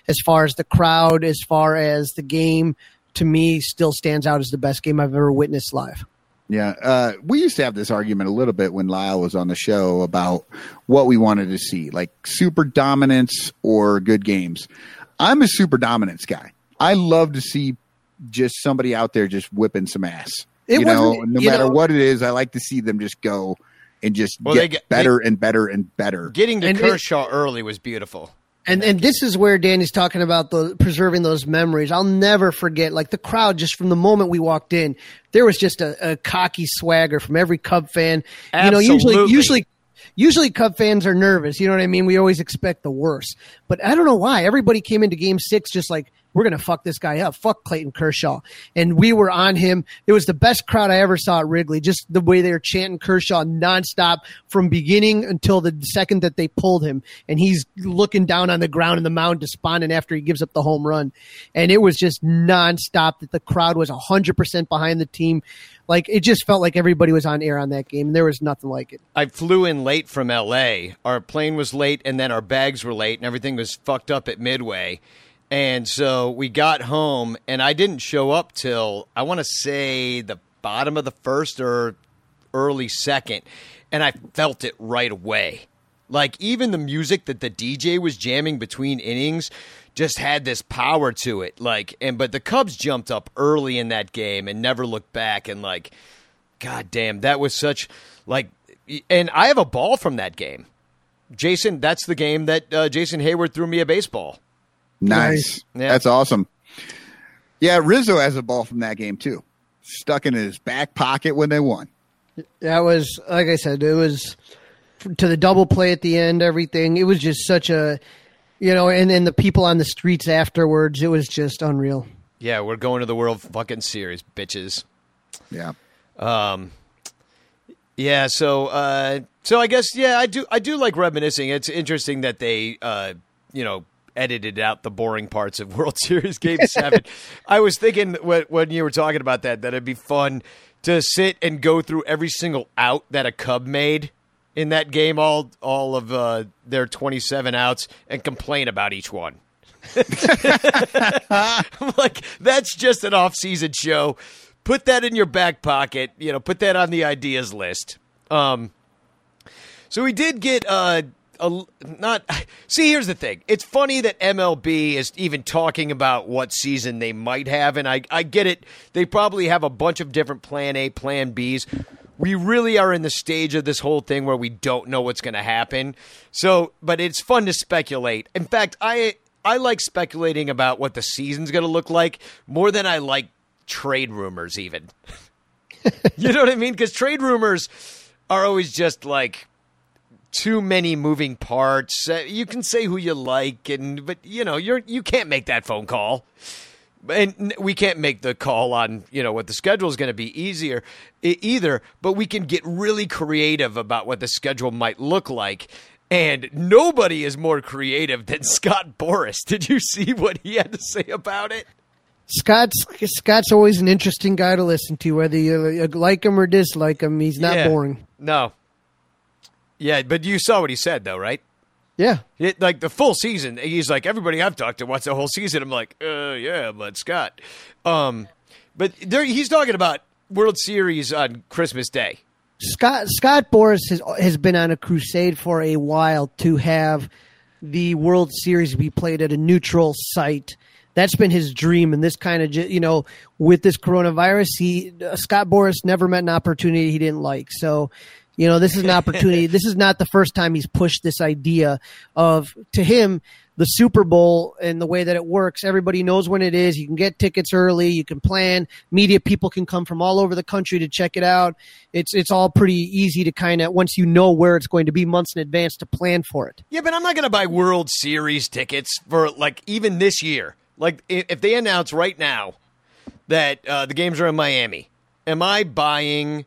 as far as the crowd, as far as the game, to me still stands out as the best game I've ever witnessed live. Yeah, uh, we used to have this argument a little bit when Lyle was on the show about what we wanted to see, like super dominance or good games. I'm a super dominance guy. I love to see just somebody out there just whipping some ass. It you know, no you matter know- what it is, I like to see them just go and just Well, get, get- better and better and better. Getting to And it- Kershaw early was beautiful. And and this is where Danny's talking about the preserving those memories. I'll never forget, like the crowd, just from the moment we walked in, there was just a, a cocky swagger from every Cub fan. You know, usually usually usually Cub fans are nervous. You know what I mean? We always expect the worst. But I don't know why everybody came into Game Six just like we're gonna fuck this guy up. Fuck Clayton Kershaw, and we were on him. It was the best crowd I ever saw at Wrigley. Just the way they were chanting Kershaw nonstop from beginning until the second that they pulled him, and he's looking down on the ground in the mound, despondent after he gives up the home run. And it was just nonstop. That the crowd was hundred percent behind the team. Like it just felt like everybody was on air on that game. and There was nothing like it. I flew in late from L.A. Our plane was late, and then our bags were late, and everything was fucked up at Midway. And so we got home, and I didn't show up till I want to say the bottom of the first or early second, and I felt it right away. Like even the music that the DJ was jamming between innings just had this power to it. Like and but the Cubs jumped up early in that game and never looked back and like god damn that was such like and I have a ball from that game. Jason, that's the game that uh, Jason Heyward threw me a baseball. Nice. Yeah. That's awesome. Yeah, Rizzo has a ball from that game too. Stuck in his back pocket when they won. That was like I said, it was to the double play at the end, everything. It was just such a you know, and then the people on the streets afterwards, it was just unreal. Yeah, we're going to the World fucking Series, bitches. Yeah. Um. Yeah, so uh, so I guess yeah, I do I do like reminiscing. It's interesting that they uh, you know edited out the boring parts of World Series Game Seven. I was thinking when, when you were talking about that that it'd be fun to sit and go through every single out that a Cub made in that game, all all of uh, their twenty seven outs, and complain about each one. like that's just an off-season show. Put that in your back pocket. You know, put that on the ideas list. Um, so we did get uh, a not. See, here's the thing. It's funny that MLB is even talking about what season they might have, and I I get it. They probably have a bunch of different Plan A, Plan Bs. We really are in the stage of this whole thing where we don't know what's going to happen. So, but it's fun to speculate. In fact, I I like speculating about what the season's going to look like more than I like trade rumors even. you know what I mean? Cuz trade rumors are always just like too many moving parts. Uh, you can say who you like and but you know, you're you can't make that phone call. And we can't make the call on, you know, what the schedule is going to be easier either, but we can get really creative about what the schedule might look like. And nobody is more creative than Scott Boras. Did you see what he had to say about it? Scott's Scott's always an interesting guy to listen to, whether you like him or dislike him. He's not Yeah. boring. No. Yeah, but you saw what he said, though, right? Yeah, It, like the full season, he's like everybody I've talked to wants the whole season. I'm like, uh, yeah, but Scott. Um, but there, he's talking about World Series on Christmas Day. Scott Scott Boras has has been on a crusade for a while to have the World Series be played at a neutral site. That's been his dream, and this kind of you know with this coronavirus, he uh, Scott Boras never met an opportunity he didn't like. So, you know, this is an opportunity. this is not the first time he's pushed this idea of to him the Super Bowl and the way that it works. Everybody knows when it is. You can get tickets early. You can plan. Media people can come from all over the country to check it out. It's it's all pretty easy to kind of once you know where it's going to be months in advance to plan for it. Yeah, but I'm not going to buy World Series tickets for like even this year. Like if they announce right now that uh, the games are in Miami, am I buying,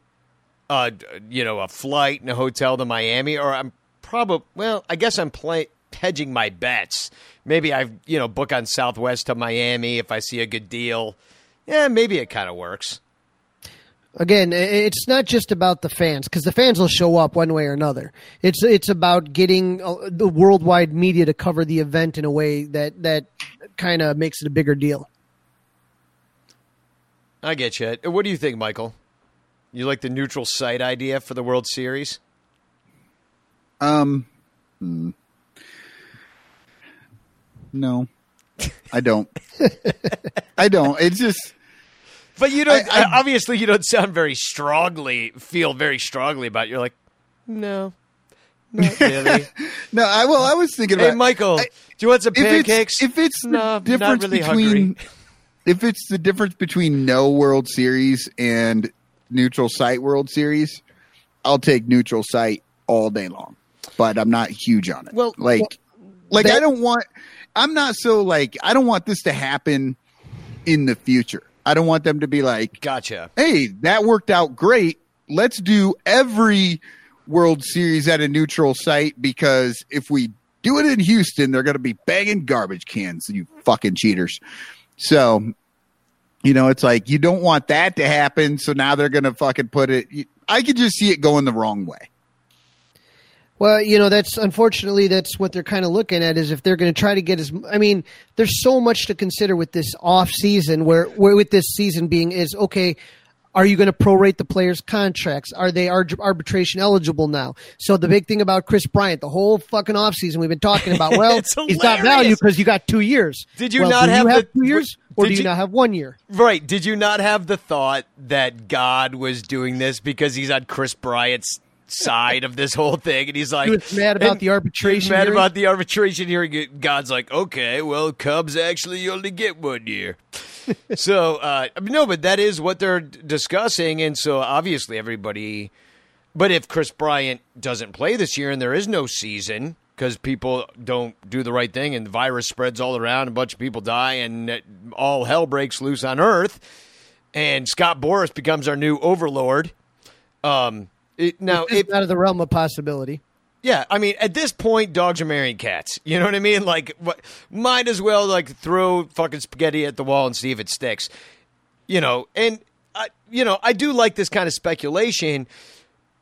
uh, you know, a flight and a hotel to Miami, or I'm probably well, I guess I'm play, hedging my bets. Maybe I, you know, book on Southwest to Miami if I see a good deal. Yeah, maybe it kind of works. Again, it's not just about the fans because the fans will show up one way or another. It's it's about getting uh, the worldwide media to cover the event in a way that that kind of makes it a bigger deal. I get you. What do you think, Michael? You like the neutral site idea for the World Series? Um, hmm. no, I don't. I don't. It's just But you don't. I- I- obviously, you don't sound very strongly. Feel very strongly about. It. You're like, no, not really. no. I well, I was thinking hey, about Michael, I- do you want some if pancakes? it's if it's no, difference really between if it's the difference between no World Series and neutral site World Series, I'll take neutral site all day long. But I'm not huge on it. Well, like, well, like that- I don't want. I'm not so like I don't want this to happen in the future. I don't want them to be like, Gotcha. hey, that worked out great. Let's do every World Series at a neutral site because if we do it in Houston, they're going to be banging garbage cans, you fucking cheaters. So, you know, it's like you don't want that to happen. So now they're going to fucking put it. I could just see it going the wrong way. Well, you know, that's unfortunately that's what they're kind of looking at is if they're going to try to get as I mean, there's so much to consider with this off season where where with this season being is okay, are you going to prorate the players' contracts? Are they ar- arbitration eligible now? So the big thing about Kris Bryant, the whole fucking offseason we've been talking about, well, It's he's got value because you got 2 years. Did you Well, not have you have the- 2 years or did do you, you- not have 1 year? Right. Did you not have the thought that God was doing this because he's on Kris Bryant's side of this whole thing, and he's like, He was mad about the arbitration mad hearing? about the arbitration hearing. God's like, okay, well, Cubs actually only get one year. so uh, I mean, no, but that is what they're discussing, and so obviously everybody. But if Kris Bryant doesn't play this year and there is no season because people don't do the right thing and the virus spreads all around, a bunch of people die, and all hell breaks loose on Earth, and Scott Boras becomes our new overlord. Um, it, now, It's out of the realm of possibility. yeah, I mean, at this point, dogs are marrying cats. You know what I mean? Like, what, might as well like throw fucking spaghetti at the wall and see if it sticks. You know, and I, you know, I do like this kind of speculation,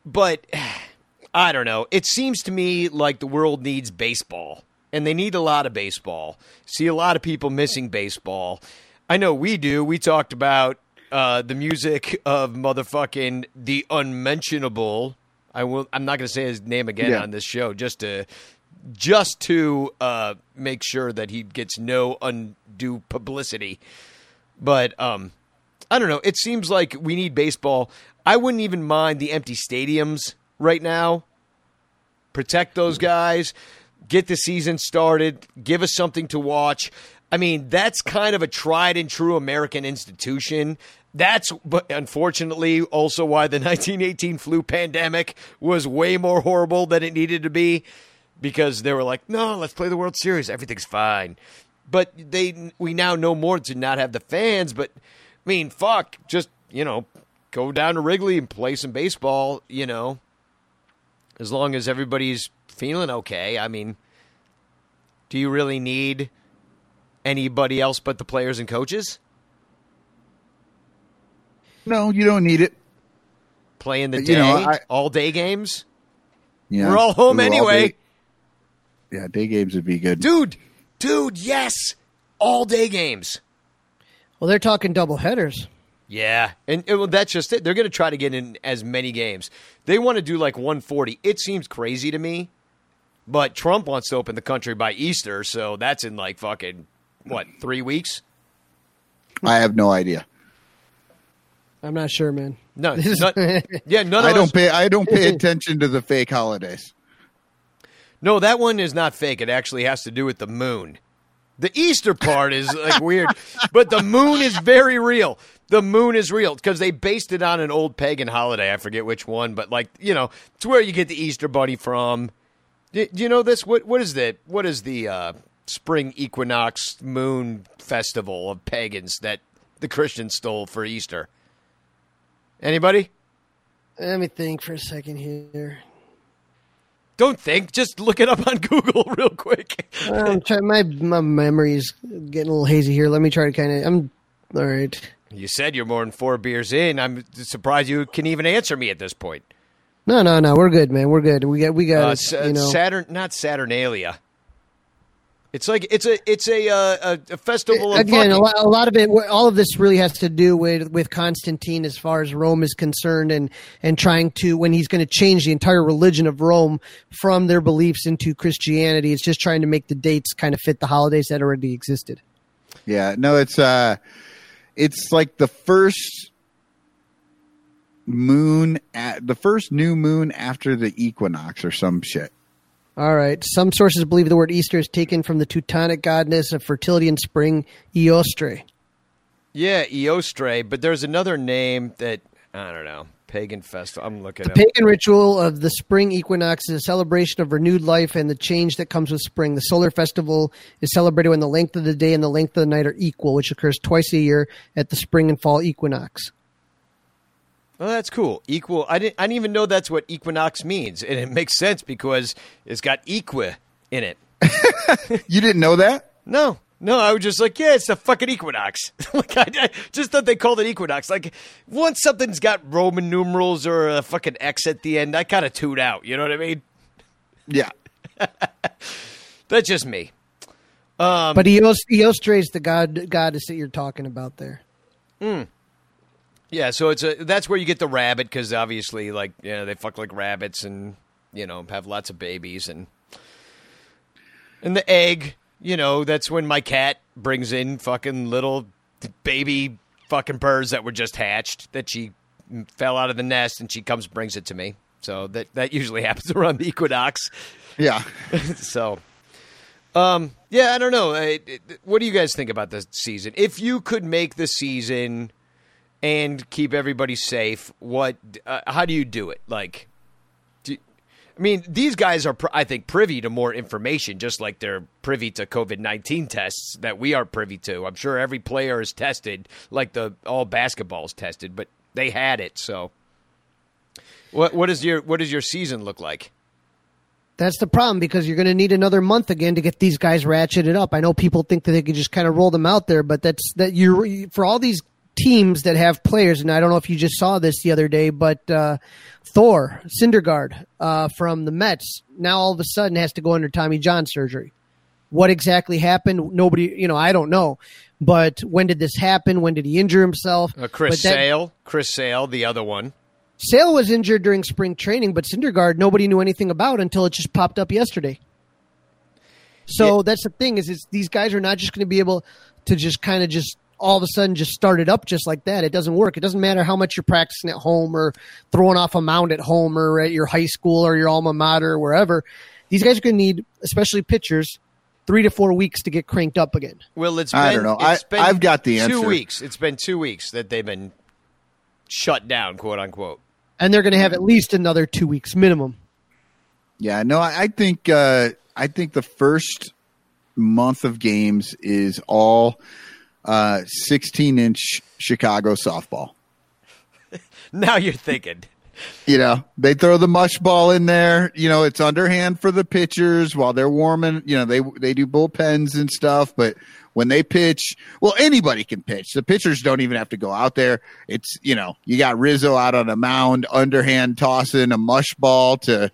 but I don't know. It seems to me like the world needs baseball, and they need a lot of baseball. See a lot of people missing baseball. I know we do. We talked about uh, the music of motherfucking the unmentionable. I will. I'm not going to say his name again Yeah. on this show, just to just to uh, make sure that he gets no undue publicity. But um, I don't know. It seems like we need baseball. I wouldn't even mind the empty stadiums right now. Protect those guys. Get the season started. Give us something to watch. I mean, that's kind of a tried and true American institution. That's but unfortunately also why the 1918 flu pandemic was way more horrible than it needed to be because they were like, "No, let's play the World Series. Everything's fine." But they we now know more to not have the fans, but I mean, fuck, just, you know, go down to Wrigley and play some baseball, you know. As long as everybody's feeling okay. I mean, do you really need anybody else but the players and coaches No, you don't need it. playing the You day, know, I- all day games? Yeah, We're all home We're all anyway. day- yeah, day games would be good. Dude, dude, yes. All day games. Well, they're talking double headers. Yeah, and and, well, that's just it. They're going to try to get in as many games. They want to do like 140. It seems crazy to me, but Trump wants to open the country by Easter, so that's in like fucking what three weeks? I have no idea. I'm not sure, man. No, not- yeah, none of I don't pay. I don't pay attention to the fake holidays. No, that one is not fake. It actually has to do with the moon. The Easter part is like weird, but the moon is very real. The moon is real because they based it on an old pagan holiday. I forget which one, but like you know, it's where you get the Easter bunny from. Do do you know this? What what is the what is the uh, spring equinox moon festival of pagans that the Christians stole for Easter? Anybody? Let me think for a second here. Don't think. Just look it up on Google real quick. I'm trying. My my memory's getting a little hazy here. Let me try to kind of. I'm all right. You said you're more than four beers in. I'm surprised you can even answer me at this point. No, no, no. We're good, man. We're good. We got. We got. Uh, it, S- you know. Saturn, not Saturnalia. It's like it's a it's a uh, a, a festival of Again, a lot, a lot of it, all of this really has to do with with Constantine, as far as Rome is concerned, and and trying to when he's going to change the entire religion of Rome from their beliefs into Christianity. It's just trying to make the dates kind of fit the holidays that already existed. Yeah, no, it's uh, it's like the first moon at the first new moon after the equinox or some shit. All right. Some sources believe the word Easter is taken from the Teutonic goddess of fertility and spring, Eostre. yeah Eostre, but there's another name that I don't know. Pagan festival. I'm looking at The at pagan ritual of the spring equinox is a celebration of renewed life and the change that comes with spring. The solar festival is celebrated when the length of the day and the length of the night are equal, which occurs twice a year at the spring and fall equinox. Oh, that's cool. Equal. I didn't. I didn't even know that's what equinox means, and it makes sense because it's got equi in it. You didn't know that? No, no, I was just like, yeah, it's a fucking equinox. like I, I just thought they called it equinox. Like once something's got Roman numerals or a fucking X at the end, I kind of tune out. You know what I mean? Yeah. That's just me. but Eos, Eostre is the god goddess that you're talking about there. Hmm. Yeah, so it's a that's where you get the rabbit because obviously, like, you know, they fuck like rabbits and you know have lots of babies and and the egg. You know, that's when my cat brings in fucking little baby fucking birds that were just hatched that she fell out of the nest and she comes brings it to me. So that that usually happens around the equinox. Yeah. so, um, yeah, I don't know. It- what do you guys think about the season? If you could make the season and keep everybody safe, what? Uh, how do you do it? Like, I mean, these guys are, I think, privy to more information, just like they're privy to COVID nineteen tests that we are privy to. I'm sure every player is tested, like the all basketballs tested, but they had it. So, what what is your what does your season look like? That's the problem because you're going to need another month again to get these guys ratcheted up. I know people think that they can just kind of roll them out there, but that's that you're for all these teams that have players. And I don't know if you just saw this the other day, but uh, Thor Syndergaard uh, from the Mets now all of a sudden has to go under Tommy John surgery. What exactly happened? Nobody, you know, I don't know. But when did this happen? When did he injure himself? Uh, Chris that- Sale, Chris Sale, the other one. Sale was injured during spring training, but Syndergaard nobody knew anything about until it just popped up yesterday. So Yeah. that's the thing is, it's these guys are not just going to be able to just kind of just all of a sudden just started up just like that. It doesn't work. It doesn't matter how much you're practicing at home or throwing off a mound at home or at your high school or your alma mater or wherever. These guys are going to need, especially pitchers, three to four weeks to get cranked up again. Well, it's been, I don't know. it's I- been I've got the two answer. weeks. It's been two weeks that they've been shut down, quote unquote. And they're going to have at least another two weeks minimum. Yeah, no, I, I think uh, I think the first month of games is all uh, 16 inch Chicago softball. Now you're thinking. You know, they throw the mush ball in there. You know, it's underhand for the pitchers while they're warming. You know, they they do bullpens and stuff, but when they pitch, well, anybody can pitch. The pitchers don't even have to go out there. It's you know, you got Rizzo out on a mound, underhand tossing a mush ball to,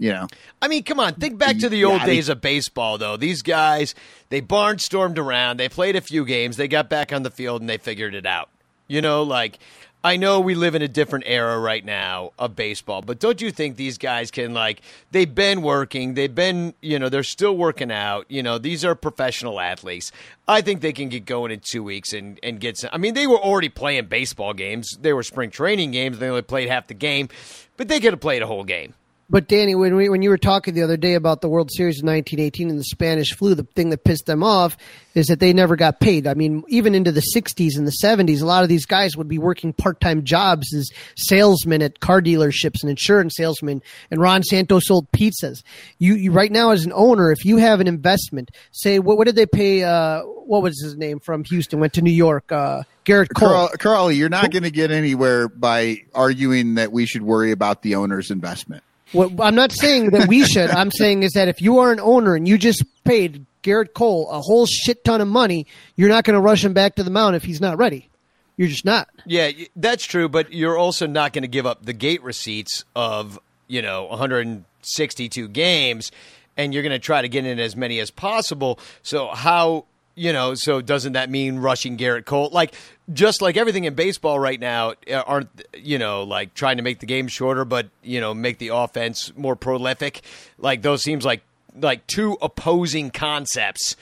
you know, I mean, come on. Think back to the old Yeah, days of baseball, though. These guys, they barnstormed around. They played a few games. They got back on the field and they figured it out. You know, like I know we live in a different era right now of baseball, but don't you think these guys can like they've been working, they've been, you know, they're still working out, you know, these are professional athletes. I think they can get going in 2 weeks and and get some I mean, they were already playing baseball games. They were spring training games, they only played half the game, but they could have played a whole game. But Danny, when we, when you were talking the other day about the World Series of 1918 and the Spanish flu, the thing that pissed them off is that they never got paid. I mean, even into the 60s and the 70s, a lot of these guys would be working part-time jobs as salesmen at car dealerships and insurance salesmen. And Ron Santos sold pizzas. You, you right now as an owner, if you have an investment, say what, what did they pay? Uh, what was his name from Houston? Went to New York. Uh, Gerrit Cole. Carl, Carly, you're not going to get anywhere by arguing that we should worry about the owner's investment. What I'm not saying that we should. I'm saying is that if you are an owner and you just paid Gerrit Cole a whole shit ton of money, you're not going to rush him back to the mound if he's not ready. You're just not. Yeah, that's true, but you're also not going to give up the gate receipts of, you know, 162 games and you're going to try to get in as many as possible. So how, you know, so doesn't that mean rushing Gerrit Cole? Like just like everything in baseball right now uh, aren't you know, like trying to make the game shorter but, you know, make the offense more prolific. Like those seems like like two opposing concepts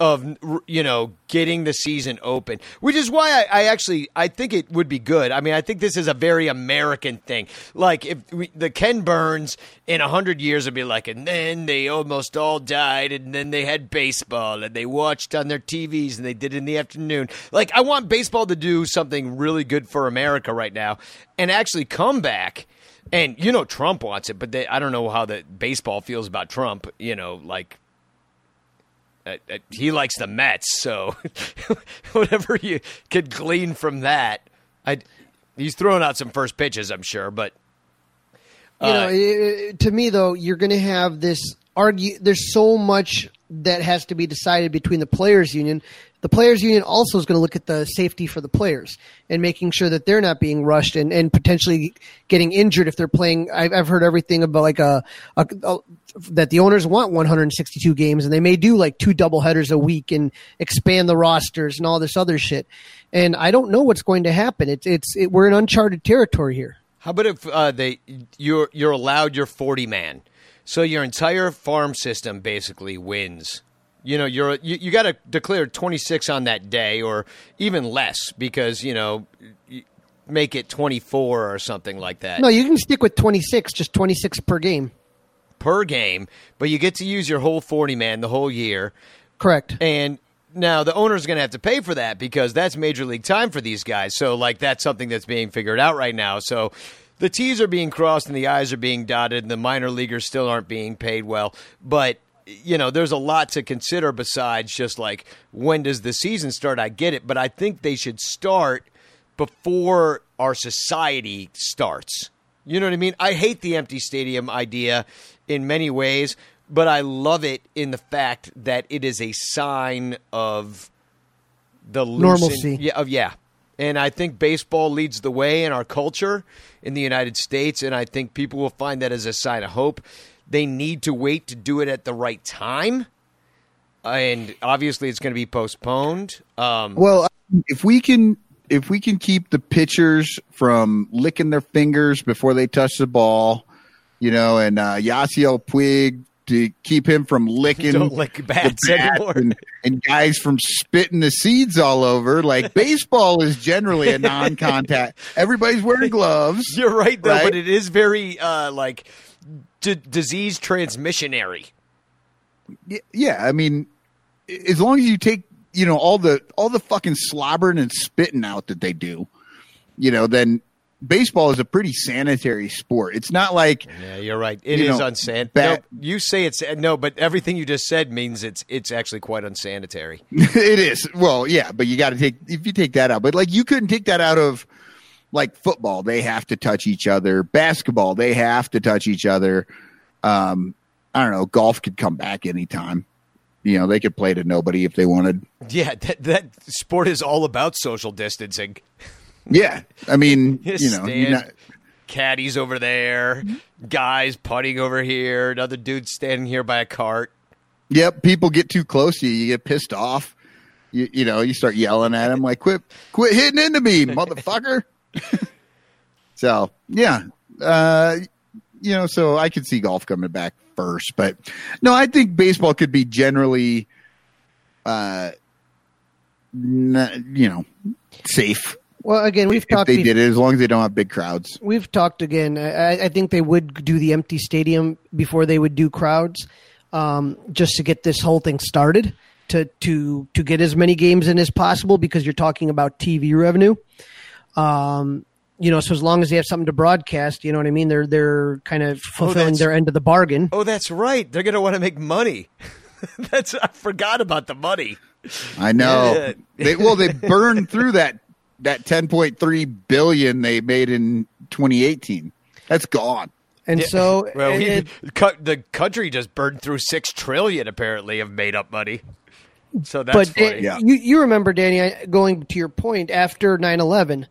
of you know getting the season open, which is why I, I, actually I think it would be good. I mean, I think this is a very American thing. Like if we, the Ken Burns in hundred years would be like, and then they almost all died, and then they had baseball, and they watched on their TVs, and they did it in the afternoon. Like I want baseball to do something really good for America right now, and actually come back. And you know Trump wants it, but they, I don't know how the baseball feels about Trump. You know, like uh, uh, he likes the Mets, so whatever you could glean from that, I he's throwing out some first pitches, I'm sure, but you know, uh, to me though, you're going to have this argue. There's so much that has to be decided between the players' union. The players' union also is going to look at the safety for the players and making sure that they're not being rushed and, and potentially getting injured if they're playing. I've, I've heard everything about like a, a, a that the owners want 162 games and they may do like two double headers a week and expand the rosters and all this other shit. And I don't know what's going to happen. It's it's it, we're in uncharted territory here. How about if uh, they you're you're allowed your 40 man, so your entire farm system basically wins. You know, you're you, you got to declare 26 on that day, or even less, because you know make it 24 or something like that. No, you can stick with 26, just 26 per game per game, but you get to use your whole 40 man the whole year. Correct. And now the owner's going to have to pay for that because that's major league time for these guys. So like that's something that's being figured out right now. So the T's are being crossed and the I's are being dotted and the minor leaguers still aren't being paid well. But you know, there's a lot to consider besides just like when does the season start? I get it, but I think they should start before our society starts. You know what I mean? I hate the empty stadium idea in many ways, but I love it in the fact that it is a sign of the normalcy. Yeah, of yeah. And I think baseball leads the way in our culture in the United States, and I think people will find that as a sign of hope. They need to wait to do it at the right time, and obviously it's going to be postponed. Um, well, if we can if we can keep the pitchers from licking their fingers before they touch the ball, you know, and uh, Yasiel Puig to keep him from licking Don't lick bats. And, and, guys from spitting the seeds all over. Like baseball is generally a non-contact. Everybody's wearing gloves. You're right, though, right? but it is very uh, like d- disease transmissionary. Yeah, I mean, as long as you take you know all the all the fucking slobbering and spitting out that they do, you know, then baseball is a pretty sanitary sport. It's not like yeah, you're right. It you is unsanitary. No, you say it's no, but everything you just said means it's it's actually quite unsanitary. it is. Well, yeah, but you got to take if you take that out. But like you couldn't take that out of like football. They have to touch each other. Basketball, they have to touch each other. Um, I don't know. Golf could come back anytime. You know, they could play to nobody if they wanted. Yeah, that, that sport is all about social distancing. Yeah, I mean, you know, not... caddies over there, guys putting over here, another dude standing here by a cart. Yep, people get too close to you, you get pissed off. you, you know, you start yelling at him like, "Quit, quit hitting into me, motherfucker!" so yeah, uh, you know, so I could see golf coming back first, but no, I think baseball could be generally, uh, n- you know, safe Well, again, we've if talked. they did it, as long as they don't have big crowds. We've talked again. I, I think they would do the empty stadium before they would do crowds, um, just to get this whole thing started. To to to get as many games in as possible because you're talking about TV revenue. Um, you know, so as long as they have something to broadcast, you know what I mean. They're they're kind of fulfilling that's- their end of the bargain. Oh, that's right. They're gonna want to make money. that's I forgot about the money. I know. Yeah. they, well, they burned through that that ten point three billion they made in 2018. That's gone. And so, Well, we, it- cut, the country just burned through six trillion apparently of made up money. So that's but funny. Yeah. you you remember Danny going to your point after 9/11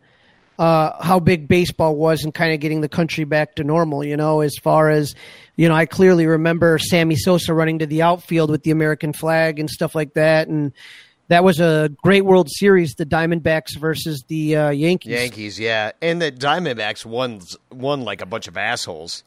uh, how big baseball was and kind of getting the country back to normal you know as far as you know I clearly remember Sammy Sosa running to the outfield with the American flag and stuff like that and that was a great World Series the Diamondbacks versus the uh, Yankees Yankees, yeah, and the Diamondbacks won won like a bunch of assholes.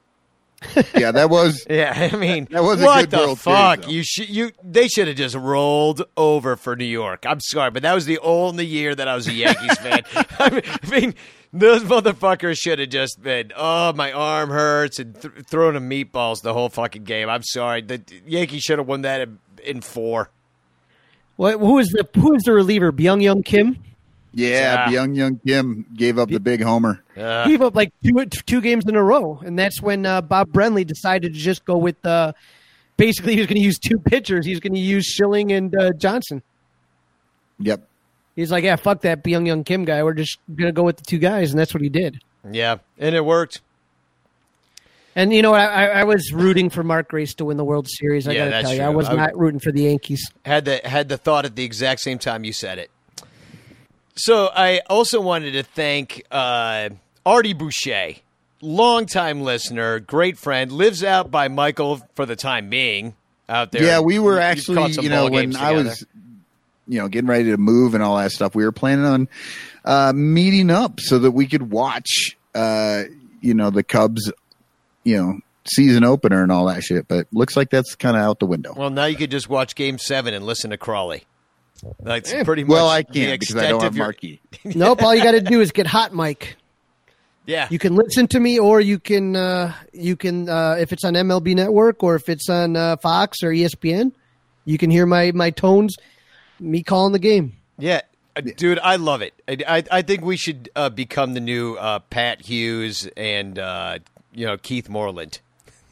Yeah, that was Yeah, I mean, That was a what good the World fuck? though. you should you they should have just rolled over for New York. I'm sorry, but that was the only year that I was a Yankees fan. I mean, I mean, those motherfuckers should have just been, oh, my arm hurts, and th- throwing them meatballs the whole fucking game. I'm sorry, the Yankees should have won that in, in four. what who is the who is the reliever Byung-Hyun Kim yeah. Yeah. Young Young Kim gave up the big homer. Uh, gave up like two two games in a row, and that's when uh, Bob Brenly decided to just go with uh, basically he was going to use two pitchers. He was going to use Schilling and uh, Johnson. Yep. He's like, yeah, fuck that Byung-Hyun Kim guy. We're just going to go with the two guys, and that's what he did. yeah, and it worked. And you know? I, I I was rooting for Mark Grace to win the World Series. I Yeah, got to tell you, true. I was I not rooting for the Yankees. had the had the thought at the exact same time you said it. So I also wanted to thank uh, Artie Boucher, longtime listener, great friend, lives out by Michael for the time being out there. Yeah, we were You've actually, you know, when games I was, you know, getting ready to move and all that stuff, we were planning on uh, meeting up so that we could watch, uh, you know, the Cubs, you know, season opener and all that shit. But looks like that's kind of out the window. Well, now you could just watch Game Seven and listen to Crawly. That's pretty much. Well, I can't because I don't have your- Marquee. nope. All you got to do is get hot mic. Yeah, You can listen to me, or you can uh, you can uh, if it's on MLB Network or if it's on uh, Fox or ESPN, you can hear my my tones, me calling the game. Yeah, uh, dude, I love it. I, I, I think we should uh, become the new uh, Pat Hughes and uh, you know Keith Moreland.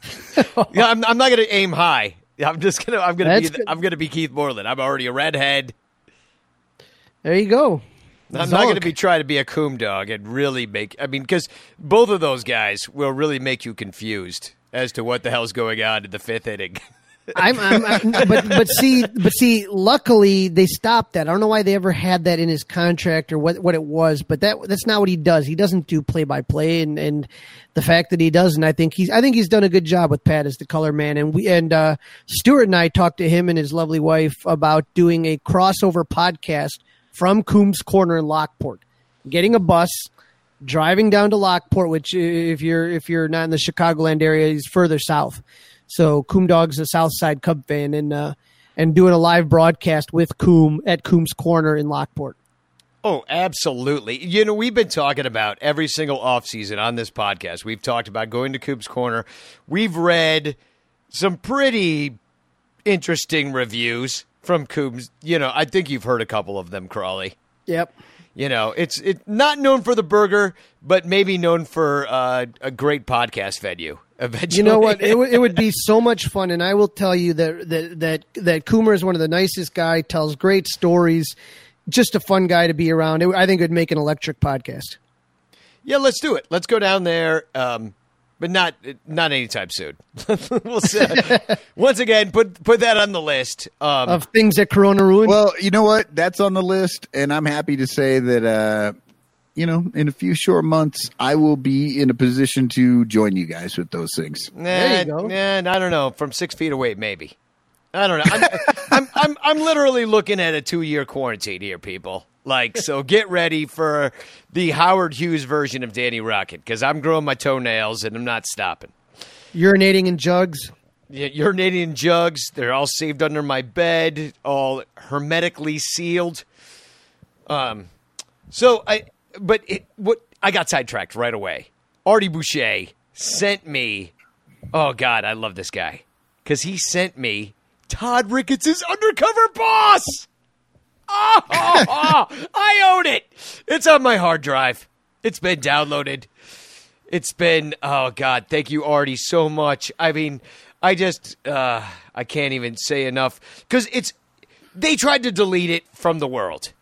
yeah, I'm, I'm not going to aim high. I'm just gonna I'm gonna be good. I'm gonna be Keith Moreland. I'm already a redhead. There you go. I'm not going to be trying to be a coom dog and really make. I mean, because both of those guys will really make you confused as to what the hell's going on in the fifth inning. I'm, I'm, I'm but but see but see luckily they stopped that. I don't know why they ever had that in his contract or what what it was, but that that's not what he does. He doesn't do play by play and and the fact that he doesn't, I think he's I think he's done a good job with Pat as the color man and we and uh Stuart and I talked to him and his lovely wife about doing a crossover podcast from Coombs Corner in Lockport. Getting a bus driving down to Lockport, which if you're if you're not in the Chicagoland area, is further south. So Coom Dog's a South Side Cub fan, and uh, and doing a live broadcast with Coom at Coom's Corner in Lockport. Oh, absolutely. You know, we've been talking about every single offseason on this podcast. We've talked about going to Coop's Corner. We've read some pretty interesting reviews from Coombs. You know, I think you've heard a couple of them, Crawly. Yep. You know, it's it not known for the burger, but maybe known for uh, a great podcast venue. Eventually, You know what? It, would- it would be so much fun, and I will tell you that that that that Coomer is one of the nicest guy. Tells great stories. Just a fun guy to be around. It, I think it would make an electric podcast. yeah, let's do it. Let's go down there, um, but not not anytime soon. we'll see. Once again, put put that on the list. Um, Of things that Corona ruined. Well, you know what? That's on the list, and I'm happy to say that uh, you know, in a few short months, I will be in a position to join you guys with those things. Nah, There you go. Nah, I don't know. From six feet away, maybe. I don't know. I'm, I'm, I'm, I'm literally looking at a two year quarantine here, people. Like, so get ready for the Howard Hughes version of Danny Rocket because I'm growing my toenails and I'm not stopping. Urinating in jugs. Yeah, urinating in jugs. They're all saved under my bed, all hermetically sealed. Um, so I, but it, what I got sidetracked right away. Artie Boucher sent me. Oh God, I love this guy because he sent me Todd Ricketts' undercover boss. Oh, I own it. It's on my hard drive. It's been downloaded. It's been oh god, thank you Artie so much. I mean, I just uh I can't even say enough cuz it's they tried to delete it from the world.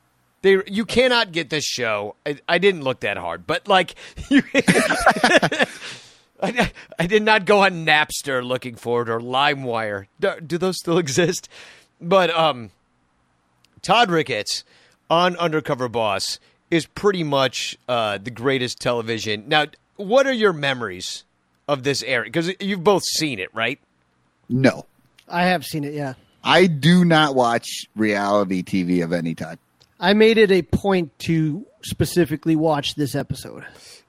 They you cannot get this show. I, I didn't look that hard, but like you I, I did not go on Napster looking for it or LimeWire. Do, do those still exist? But um Todd Ricketts on Undercover Boss is pretty much uh, the greatest television. Now, what are your memories of this era? Because you've both seen it, right? No, I have seen it. Yeah, I do not watch reality TV of any type. I made it a point to specifically watch this episode.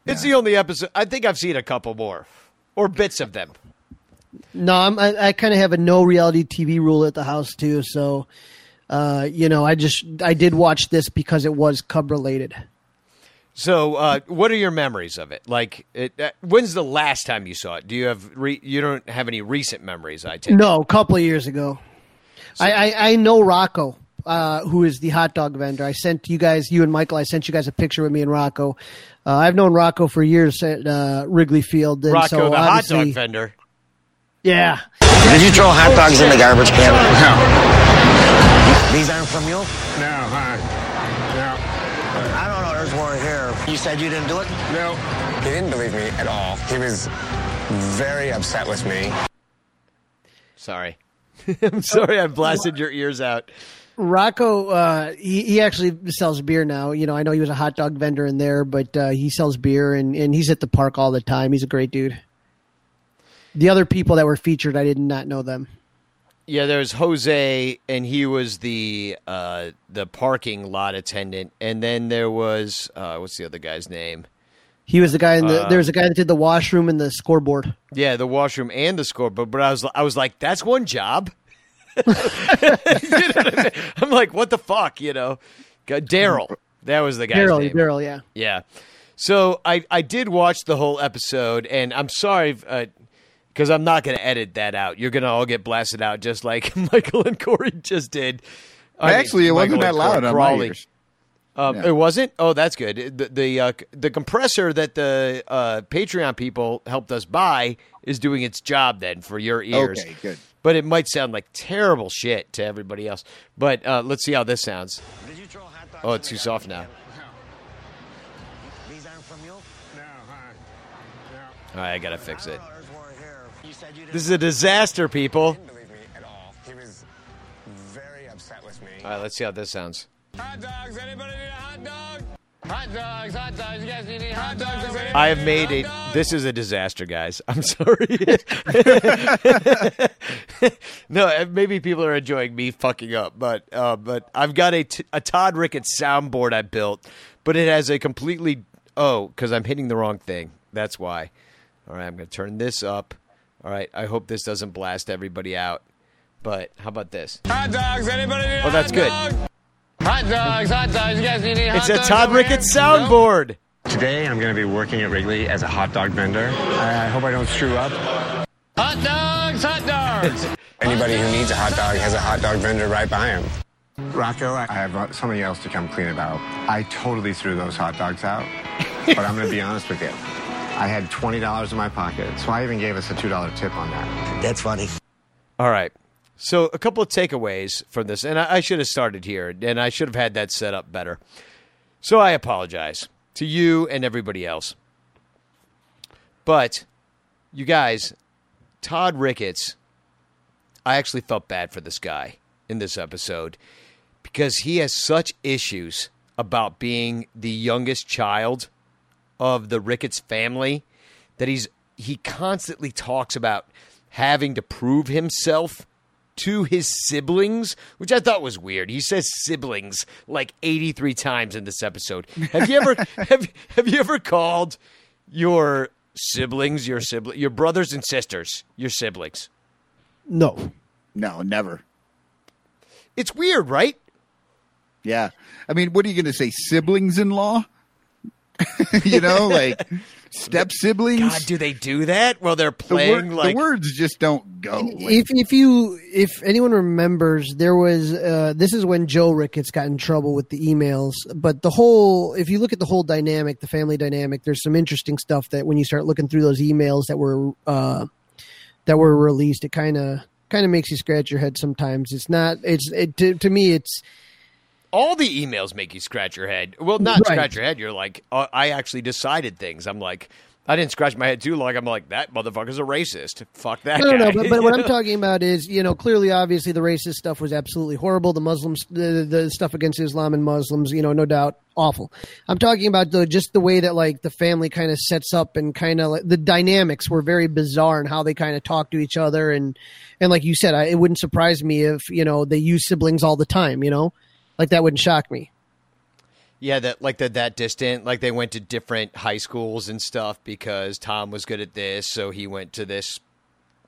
It's the only episode. I think I've seen a couple more or bits of them. No, I'm, I, I kind of have a no reality TV rule at the house too. So, uh, you know, I just I did watch this because it was Cub related. So, uh, what are your memories of it? Like, it, uh, when's the last time you saw it? Do you have re- you don't have any recent memories? I take. No, a couple of years ago. I, I I know Rocco, uh, who is the hot dog vendor. I sent you guys, you and Michael. I sent you guys a picture with me and Rocco. Uh, I've known Rocco for years at uh, Wrigley Field. And Rocco, so the hot dog vendor. Yeah, Did you throw hot dogs in the garbage can? No. These aren't from you? No, huh? I don't know. There's one here. You said you didn't do it? No. No. He didn't believe me at all. He was very upset with me. Sorry, I'm sorry. I blasted your ears out. Rocco, uh, he, he actually sells beer now. You know, I know he was a hot dog vendor in there, but uh, he sells beer and, and he's at the park all the time. He's a great dude. The other people that were featured, I did not know them. Yeah, there's Jose, and he was the uh, the parking lot attendant, and then there was uh, what's the other guy's name? He was the guy in the. Uh, there was a guy that did the washroom and the scoreboard. Yeah, the washroom and the scoreboard. But I was I was like, that's one job. You know what I mean? I'm like, what the fuck, you know? Daryl, that was the guy. Daryl. Daryl, yeah. Yeah. So I I did watch the whole episode, and I'm sorry because I'm not going to edit that out. You're going to all get blasted out just like Michael and Corey just did. I mean, Actually, it wasn't Michael that loud Corey on my ears. Um, Yeah. It wasn't. Oh, that's good. The the, uh, the compressor that the uh, Patreon people helped us buy is doing its job then for your ears. Okay, good. But it might sound like terrible shit to everybody else. But uh, let's see how this sounds. Did you throw hot dogs Oh, it's too soft now. These aren't from you? No, huh? All right, I gotta fix it. There's one here. You said you didn't This is a disaster, people. He didn't believe me at all. He was very upset with me. All right, let's see how this sounds. Hot dogs. Anybody need a hot dog? Hot dogs. Hot dogs. You guys need any hot dogs? Does anybody I have made a. This is a disaster, guys. I'm sorry. no, uh, maybe people are enjoying me fucking up, but uh, but I've got a, t- a Todd Ricketts soundboard I built, but it has a completely. Oh, because I'm hitting the wrong thing. That's why. All right, I'm going to turn this up. All right, I hope this doesn't blast everybody out. But how about this? Hot dogs. Anybody need a Oh, that's hot good. dog? Hot dogs. Hot dogs. You guys need any hot It's a dogs? Todd over Ricketts here? soundboard. Today, I'm going to be working at Wrigley as a hot dog vendor. I hope I don't screw up. Hot dogs. Hot dogs. Anybody who needs a hot dog has a hot dog vendor right by him. Rocco, I have somebody else to come clean about. I totally threw those hot dogs out, but I'm going to be honest with you. I had $20 in my pocket, so I even gave us a $2 tip on that. That's funny. All right. So a couple of takeaways from this, and I, I should have started here, and I should have had that set up better. So I apologize to you and everybody else. But you guys, Todd Ricketts, I actually felt bad for this guy in this episode because he has such issues about being the youngest child of the Ricketts family that he's he constantly talks about having to prove himself to his siblings, which I thought was weird. He says siblings like 83 times in this episode. Have you ever have have you ever called your siblings your sibling your brothers and sisters your siblings? No. No, never. It's weird, right? Yeah. I mean, what are you going to say? Siblings in law? you know, like step siblings? God, do they do that? Well, they're the, playing like the words just don't go. If if you if anyone remembers, there was uh, this is when Joe Ricketts got in trouble with the emails. But the whole, if you look at the whole dynamic, the family dynamic, there's some interesting stuff that when you start looking through those emails that were uh, that were released, it kind of kind of makes you scratch your head. Sometimes it's not. It's it, to, to me, it's all the emails make you scratch your head. Well, not Right. scratch your head. You're like, uh, I actually decided things. I'm like, I didn't scratch my head too long. I'm like, that motherfucker's a racist. Fuck that No, no, guy. no. But, but what I'm talking about is, you know, clearly, obviously, the racist stuff was absolutely horrible. The Muslims, the, the stuff against Islam and Muslims, you know, no doubt, awful. I'm talking about the just the way that like the family kind of sets up and kind of like, the dynamics were very bizarre and how they kind of talk to each other and and like you said, I, it wouldn't surprise me if you know they use siblings all the time. You know, like that wouldn't shock me. Yeah, that like that that distant, like they went to different high schools and stuff because Tom was good at this, so he went to this,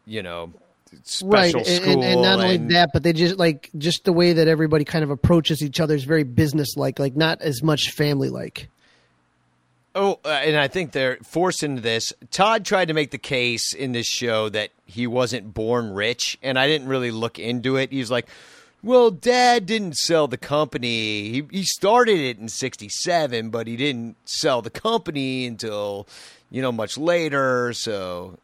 you know, special right and, school. and, and not only and- that but they just like just the way that everybody kind of approaches each other is very business like like not as much family like Oh, uh, and I think they're forced into this. Todd tried to make the case in this show that he wasn't born rich, and I didn't really look into it. He was like, "Well, Dad didn't sell the company. He he started it in '67, but he didn't sell the company until you know much later. So,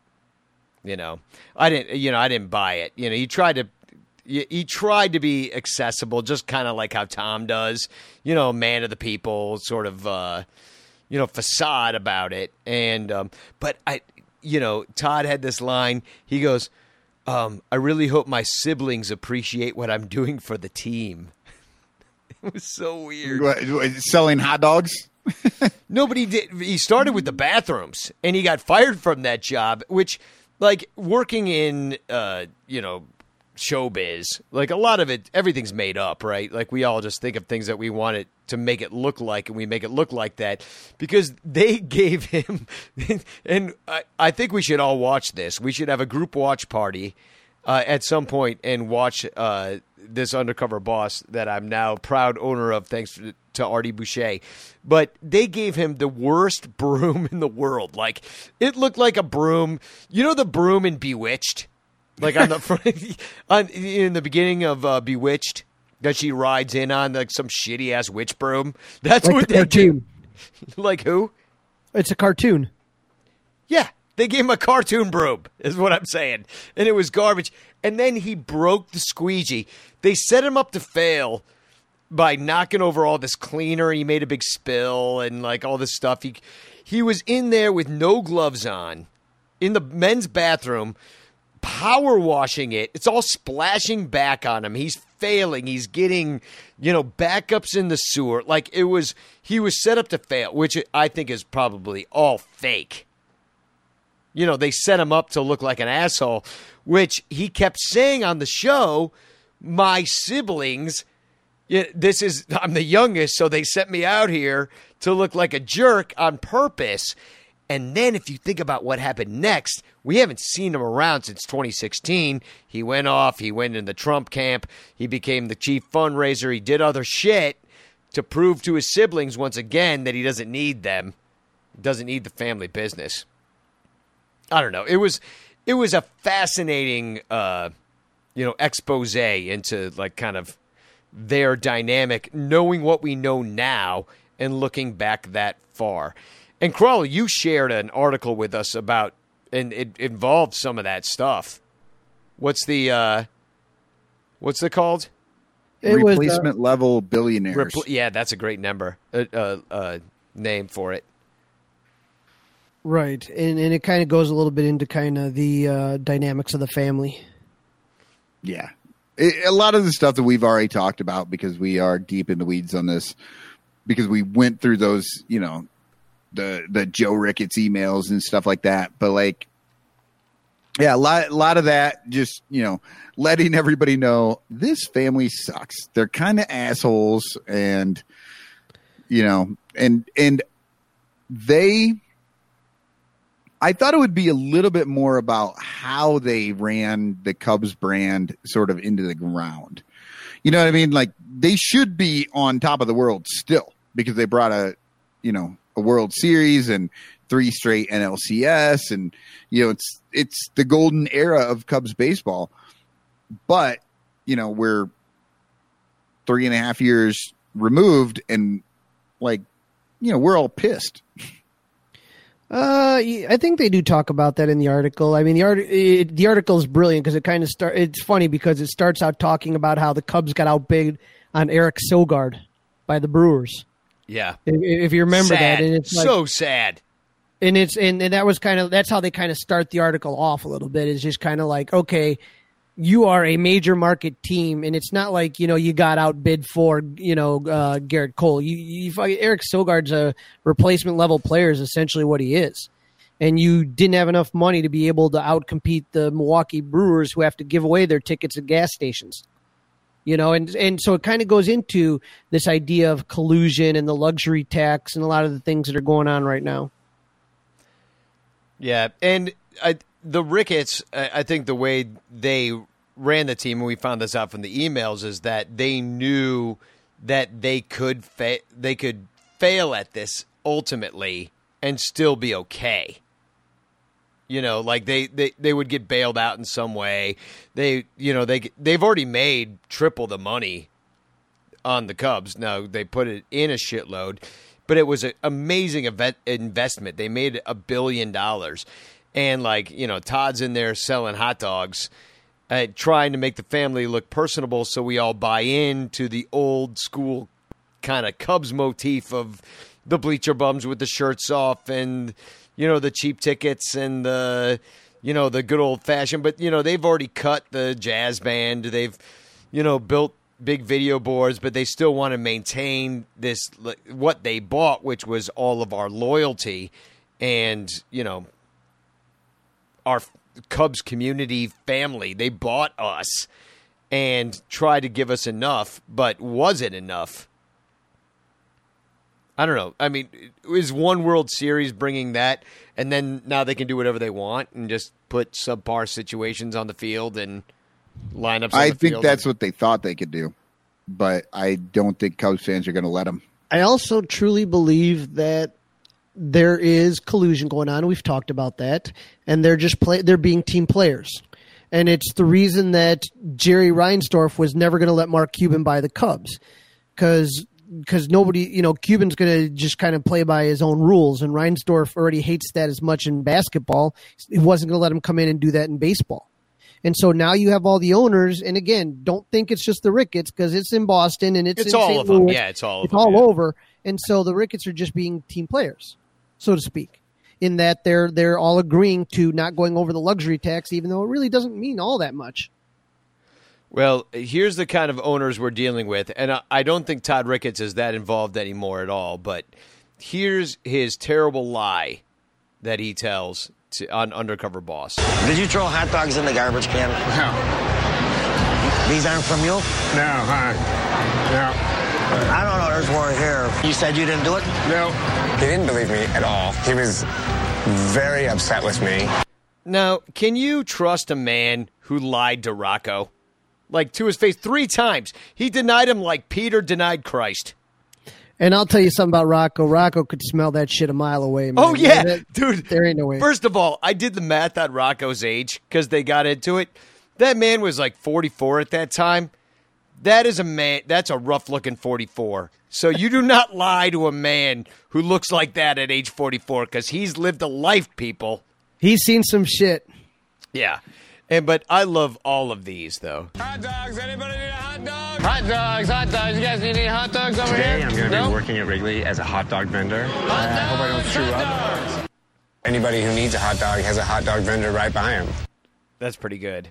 you know, I didn't. You know, I didn't buy it. You know, he tried to." he he tried to be accessible, just kind of like how Tom does, you know, man of the people, sort of, uh, you know, facade about it. And, um, but I, you know, Todd had this line. He goes, um, I really hope my siblings appreciate what I'm doing for the team. it was so weird. what- selling hot dogs? Nobody did. He started with the bathrooms, and he got fired from that job. Which, like, working in, uh, you know, showbiz, like a lot of it, everything's made up, right? Like we all just think of things that we want it to make it look like, and we make it look like that because they gave him. and I, I think we should all watch this. We should have a group watch party uh, at some point and watch uh, this undercover boss that I'm now proud owner of, thanks to, to Artie Boucher. But they gave him the worst broom in the world. Like it looked like a broom. You know the broom in Bewitched, like on the front, on in the beginning of uh, Bewitched. That she rides in on like some shitty ass witch broom. That's like what the they cartoon did. Like who? it's a cartoon Yeah, they gave him a cartoon broom, is what I'm saying. And it was garbage. And then he broke the squeegee. They set him up to fail by knocking over all this cleaner. He made a big spill and like all this stuff. He he was in there with no gloves on in the men's bathroom, power washing it. It's all splashing back on him. He's failing. He's getting, you know, backups in the sewer. Like it was he was set up to fail, which I think is probably all fake you know, they set him up to look like an asshole, which he kept saying on the show, my siblings. This is, I'm the youngest, so they sent me out here to look like a jerk on purpose. And then if you think about what happened next, we haven't seen him around since 2016. He went off, he went in the Trump camp, he became the chief fundraiser, he did other shit to prove to his siblings once again that he doesn't need them, doesn't need the family business. I don't know. It was it was a fascinating uh you know expose into like kind of their dynamic knowing what we know now and looking back that far. And Crawly, you shared an article with us about and it involved some of that stuff. What's the uh what's it called? It was, uh, Replacement level billionaires. Repl- yeah, that's a great number. Uh, uh, uh name for it. right and and it kind of goes a little bit into kind of the uh, dynamics of the family Yeah. It, a lot of the stuff that we've already talked about because we are deep in the weeds on this because we went through those, you know, the the Joe Ricketts emails and stuff like that. But like yeah, a lot, a lot of that. Just you know, letting everybody know this family sucks. They're kind of assholes, and you know, and and they. I thought it would be a little bit more about how they ran the Cubs brand sort of into the ground. You know what I mean? Like they should be on top of the world still because they brought a, you know, a World Series and three straight NLCS, and you know it's it's the golden era of Cubs baseball. But you know we're three and a half years removed, and like you know we're all pissed. Uh, I think they do talk about that in the article. I mean, the art it, the article is brilliant because it kind of start. It's funny because it starts out talking about how the Cubs got outbid on Eric Sogard by the Brewers. Yeah, if, if you remember sad. that, and it's like, so sad. and it's and, and that was kind of that's how they kind of start the article off a little bit. Is just kind of like, okay, you are a major market team, and it's not like you know you got outbid for you know uh, Gerrit Cole. You, you Eric Sogard's a replacement level player is essentially what he is, and you didn't have enough money to be able to outcompete the Milwaukee Brewers who have to give away their tickets at gas stations. You know, and and so it kind of goes into this idea of collusion and the luxury tax and a lot of the things that are going on right now. Yeah, and I, the Ricketts, I, think the way they ran the team, and we found this out from the emails, is that they knew that they could fa- they could fail at this ultimately and still be okay. You know, like they, they, they would get bailed out in some way. They you know they they've already made triple the money on the Cubs. Now they put it in a shitload, but it was an amazing event investment. They made a billion dollars, and like you know, Todd's in there selling hot dogs, uh, trying to make the family look personable, so we all buy into the old school kind of Cubs motif of the bleacher bums with the shirts off and you know the cheap tickets and the you know the good old fashioned. But you know they've already cut the jazz band. They've you know built big video boards, but they still want to maintain this what they bought, which was all of our loyalty and you know our Cubs community family. They bought us and tried to give us enough, but was it enough? I don't know. I mean, is one World Series bringing that, and then now they can do whatever they want and just put subpar situations on the field and lineups. I think that's what they thought they could do, but I don't think Cubs fans are going to let them. I also truly believe that there is collusion going on. We've talked about that, and they're just play. They're being team players, and it's the reason that Jerry Reinsdorf was never going to let Mark Cuban buy the Cubs because because nobody, you know, Cuban's going to just kind of play by his own rules, and Reinsdorf already hates that as much in basketball. He wasn't going to let him come in and do that in baseball. And so now you have all the owners, and again, don't think it's just the Ricketts because it's in Boston and it's, it's in all St. of them. Louis. Yeah, it's all. It's them, all yeah. over, and so the Ricketts are just being team players, so to speak, in that they're they're all agreeing to not going over the luxury tax, even though it really doesn't mean all that much. Well, here's the kind of owners we're dealing with, and I, I don't think Todd Ricketts is that involved anymore at all. But here's his terrible lie that he tells to, on Undercover Boss. Did you throw hot dogs in the garbage can? No. These aren't from you? No, huh? No. I don't know. There's more here. You said you didn't do it? No. He didn't believe me at all. He was very upset with me. Now, can you trust a man who lied to Rocco? Like to his face three times. He denied him like Peter denied Christ. And I'll tell you something about Rocco. Rocco could smell that shit a mile away. Man. Oh yeah, That- dude. There ain't no way. First of all, I did the math on Rocco's age because they got into it. That man was like 44 at that time. That is a man. That's a rough looking 44. So you do not lie to a man who looks like that at age 44 because he's lived a life, people. He's seen some shit. Yeah. And but I love all of these though. Hot dogs. Anybody need a hot dog? Hot dogs. Hot dogs. You guys need any hot dogs over Today here? I'm going to no? be working at Wrigley as a hot dog vendor. Hot I hope I don't screw up. dogs. Anybody who needs a hot dog has a hot dog vendor right by him. That's pretty good.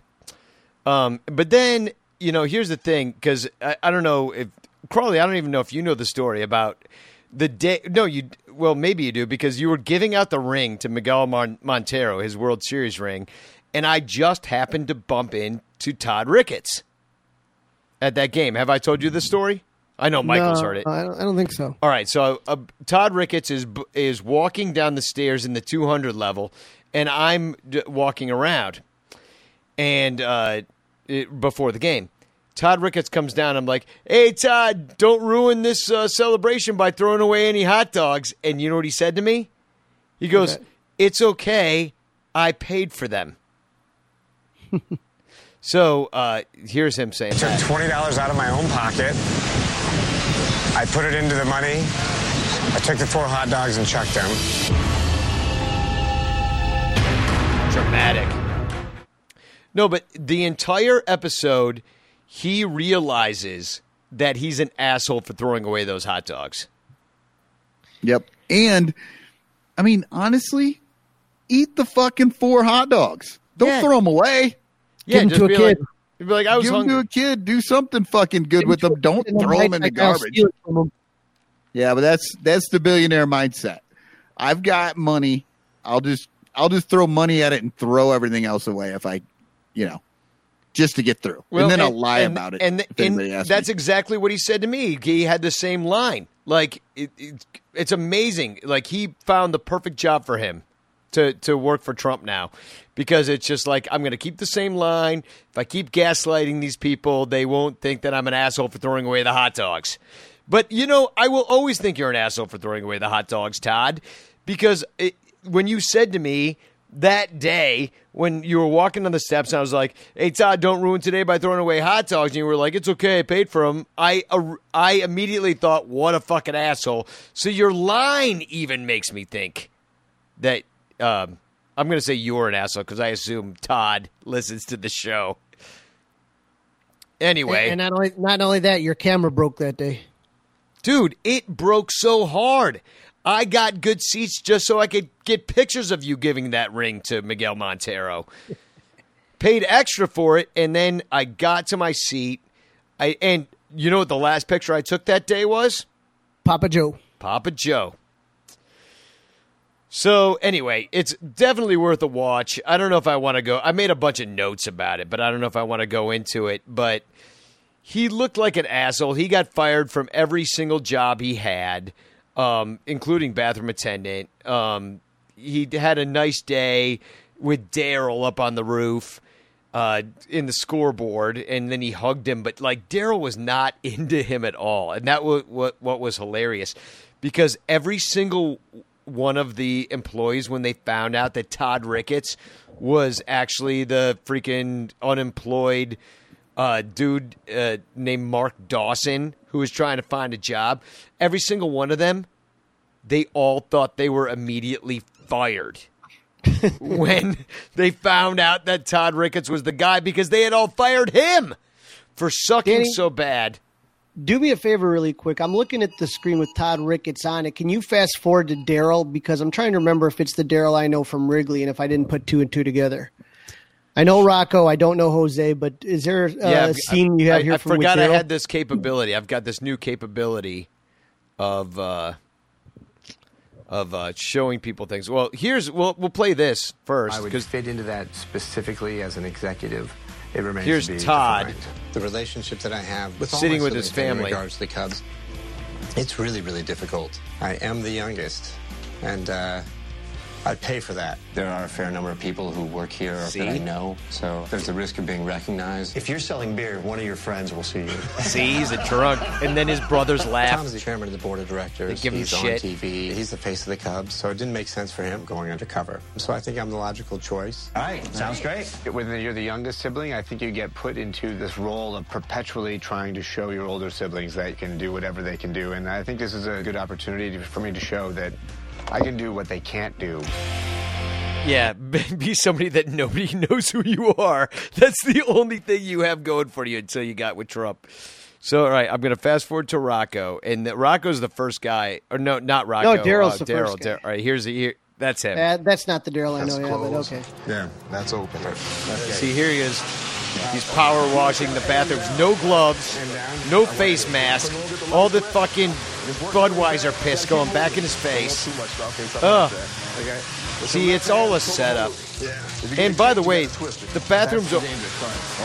Um, but then you know, here's the thing, because I, I don't know if Crawly, I don't even know if you know the story about the day. No, you. Well, maybe you do because you were giving out the ring to Miguel Mon- Montero, his World Series ring, and I just happened to bump into Todd Ricketts at that game. Have I told you this story? I know Michael's No, heard it. I don't, I don't think so. All right, so uh, Todd Ricketts is is walking down the stairs in the 200 level, and I'm d- walking around, and uh, it, before the game, Todd Ricketts comes down. I'm like, "Hey, Todd, don't ruin this uh, celebration by throwing away any hot dogs." And you know what he said to me? He goes, Okay. "It's okay. I paid for them." so uh, here's him saying, I took twenty dollars out of my own pocket. I put it into the money. I took the four hot dogs and chucked them. dramatic. No, but the entire episode, he realizes that he's an asshole for throwing away those hot dogs. Yep. And I mean, honestly, eat the fucking four hot dogs. Don't Yeah. throw them away. Yeah, Give 'em just to a kid. like, you'd be like, I was Give them to a kid. Do something fucking good with them. Don't And throw them in the garbage. steal it from 'em. Yeah, but that's that's the billionaire mindset. I've got money. I'll just I'll just throw money at it and throw everything else away if I, you know, just to get through. and then I'll lie and- about it. And, and that's me. exactly what he said to me. He had the same line. Like it, it, it's amazing. Like he found the perfect job for him to to work for Trump now, because it's just like I'm going to keep the same line. If I keep gaslighting these people, they won't think that I'm an asshole for throwing away the hot dogs. But you know, I will always think you're an asshole for throwing away the hot dogs, Todd, because it, when you said to me that day when you were walking on the steps and I was like, "Hey Todd, don't ruin today by throwing away hot dogs," and you were like, "It's okay, I paid for them." I uh, I immediately thought, "What a fucking asshole!" So your line even makes me think that um, I'm going to say you're an asshole because I assume Todd listens to the show. Anyway, And not only not only that, your camera broke that day. Dude, it broke so hard. I got good seats just so I could get pictures of you giving that ring to Miguel Montero. Paid extra for it, and then I got to my seat. I and you know what the last picture I took that day was? Papa Joe. Papa Joe. So anyway, it's definitely worth a watch. I don't know if I want to go. I made a bunch of notes about it, but I don't know if I want to go into it. But he looked like an asshole. He got fired from every single job he had, um, including bathroom attendant. Um, he had a nice day with Daryl up on the roof uh, in the scoreboard, and then he hugged him. But like Daryl was not into him at all, and that was what what was hilarious because every single one of the employees when they found out that Todd Ricketts was actually the freaking unemployed uh, dude uh, named Mark Dawson who was trying to find a job. Every single one of them, they all thought they were immediately fired when they found out that Todd Ricketts was the guy because they had all fired him for sucking Danny? so bad. Do me a favor, really quick. I'm looking at the screen with Todd Ricketts on it. Can you fast forward to Daryl because I'm trying to remember if it's the Daryl I know from Wrigley and if I didn't put two and two together. I know Rocco. I don't know Jose, but is there uh, a I've- scene you have I, here I from with forgot I had this capability. I've got this new capability of uh, of uh, showing people things. Well, here's we'll we'll play this first I would because fit into that specifically as an executive. It remains Here's to be Todd. defined. The relationship that I have with all Sitting with his siblings in family. regards to the Cubs, it's really, really difficult. I am the youngest, and uh, I'd pay for that. There are a fair number of people who work here See? that I know, so there's the risk of being recognized. If you're selling beer, one of your friends will see you. see he's a drunk, and then his brothers laugh. Tom's the chairman of the board of directors. They give him He's shit. on TV. He's the face of the Cubs, so it didn't make sense for him going undercover. So I think I'm the logical choice. All right, sounds great. When you're the youngest sibling, I think you get put into this role of perpetually trying to show your older siblings that you can do whatever they can do. And I think this is a good opportunity for me to show that I can do what they can't do. Yeah, be somebody that nobody knows who you are. That's the only thing you have going for you until you got with Trump. So, all right, I'm going to fast forward to Rocco, and the, Rocco's the first guy, or no, not Rocco. No, Daryl's uh, the first Daryl, guy. Daryl. All right, here's the here. That's him. Uh, that's not the Daryl I know, That's yeah, but okay. Yeah, that's open. See, here he is. He's power washing the bathrooms. No gloves, no face mask. All the fucking Budweiser piss going back in his face. Ugh. See, it's all a setup. And by the way, the bathrooms. Are,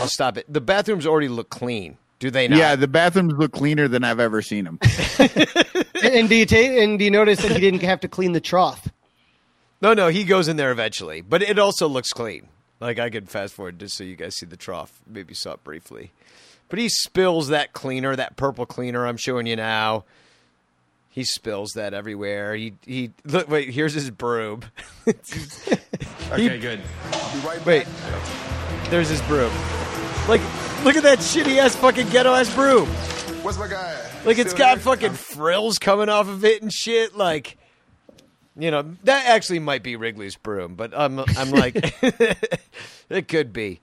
I'll stop it. The bathrooms already look clean, do they not? Yeah, the bathrooms look cleaner than I've ever seen them. and, and do you ta- and do you notice that he didn't have to clean the trough? No, no, he goes in there eventually, but it also looks clean. Like I could fast forward just so you guys see the trough. Maybe saw it briefly, but he spills that cleaner, that purple cleaner I'm showing you now. He spills that everywhere. He he. Look, wait. Here's his broom. Okay, good. Right Wait, there's his broom. Like, look at that shitty ass fucking ghetto ass broom. What's my guy? Like it's Still got here? fucking frills coming off of it and shit. Like, you know, that actually might be Wrigley's broom, but I'm I'm like, it could be.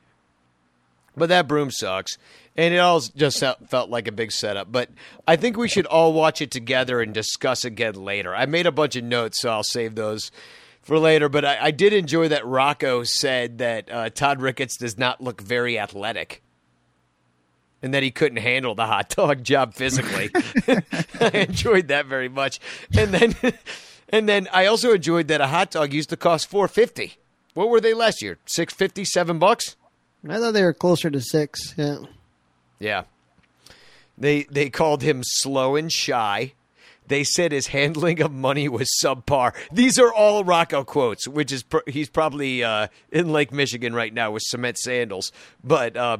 But that broom sucks, and it all just felt- like a big setup. But I think we should all watch it together and discuss again later. I made a bunch of notes, so I'll save those for later. But I, I did enjoy that Rocco said that uh, Todd Ricketts does not look very athletic and that he couldn't handle the hot dog job physically. I enjoyed that very much. And then and then I also enjoyed that a hot dog used to cost 450. What were they last year? Six fifty, seven bucks? I thought they were closer to six. Yeah. Yeah. They they called him slow and shy. They said his handling of money was subpar. These are all Rocco quotes, which is pr- he's probably uh, in Lake Michigan right now with cement sandals. But uh,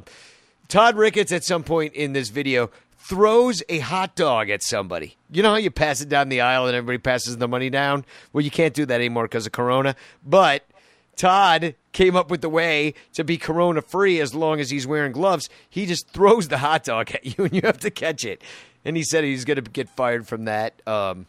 Todd Ricketts at some point in this video throws a hot dog at somebody. You know how you pass it down the aisle and everybody passes the money down? Well, you can't do that anymore because of Corona. But Todd came up with the way to be corona free as long as he's wearing gloves. He just throws the hot dog at you and you have to catch it. And he said he's going to get fired from that. Um,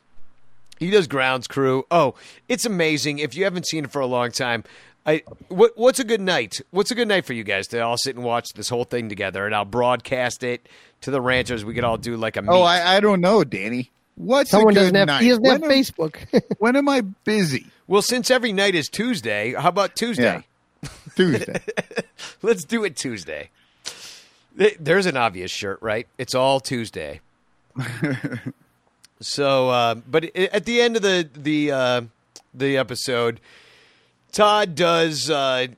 he does grounds crew. Oh, it's amazing. If you haven't seen it for a long time, I what what's a good night? What's a good night for you guys to all sit and watch this whole thing together and I'll broadcast it to the ranchers. We could all do like a meet. oh, I, I don't know, Danny. What's Someone a good doesn't have. night? He doesn't have am, Facebook. when am I busy? well, since every night is Tuesday, how about Tuesday? Tuesday. Let's do it Tuesday. There's an obvious shirt, right? It's all Tuesday. so, uh, but at the end of the the uh, the episode, Todd does. Uh,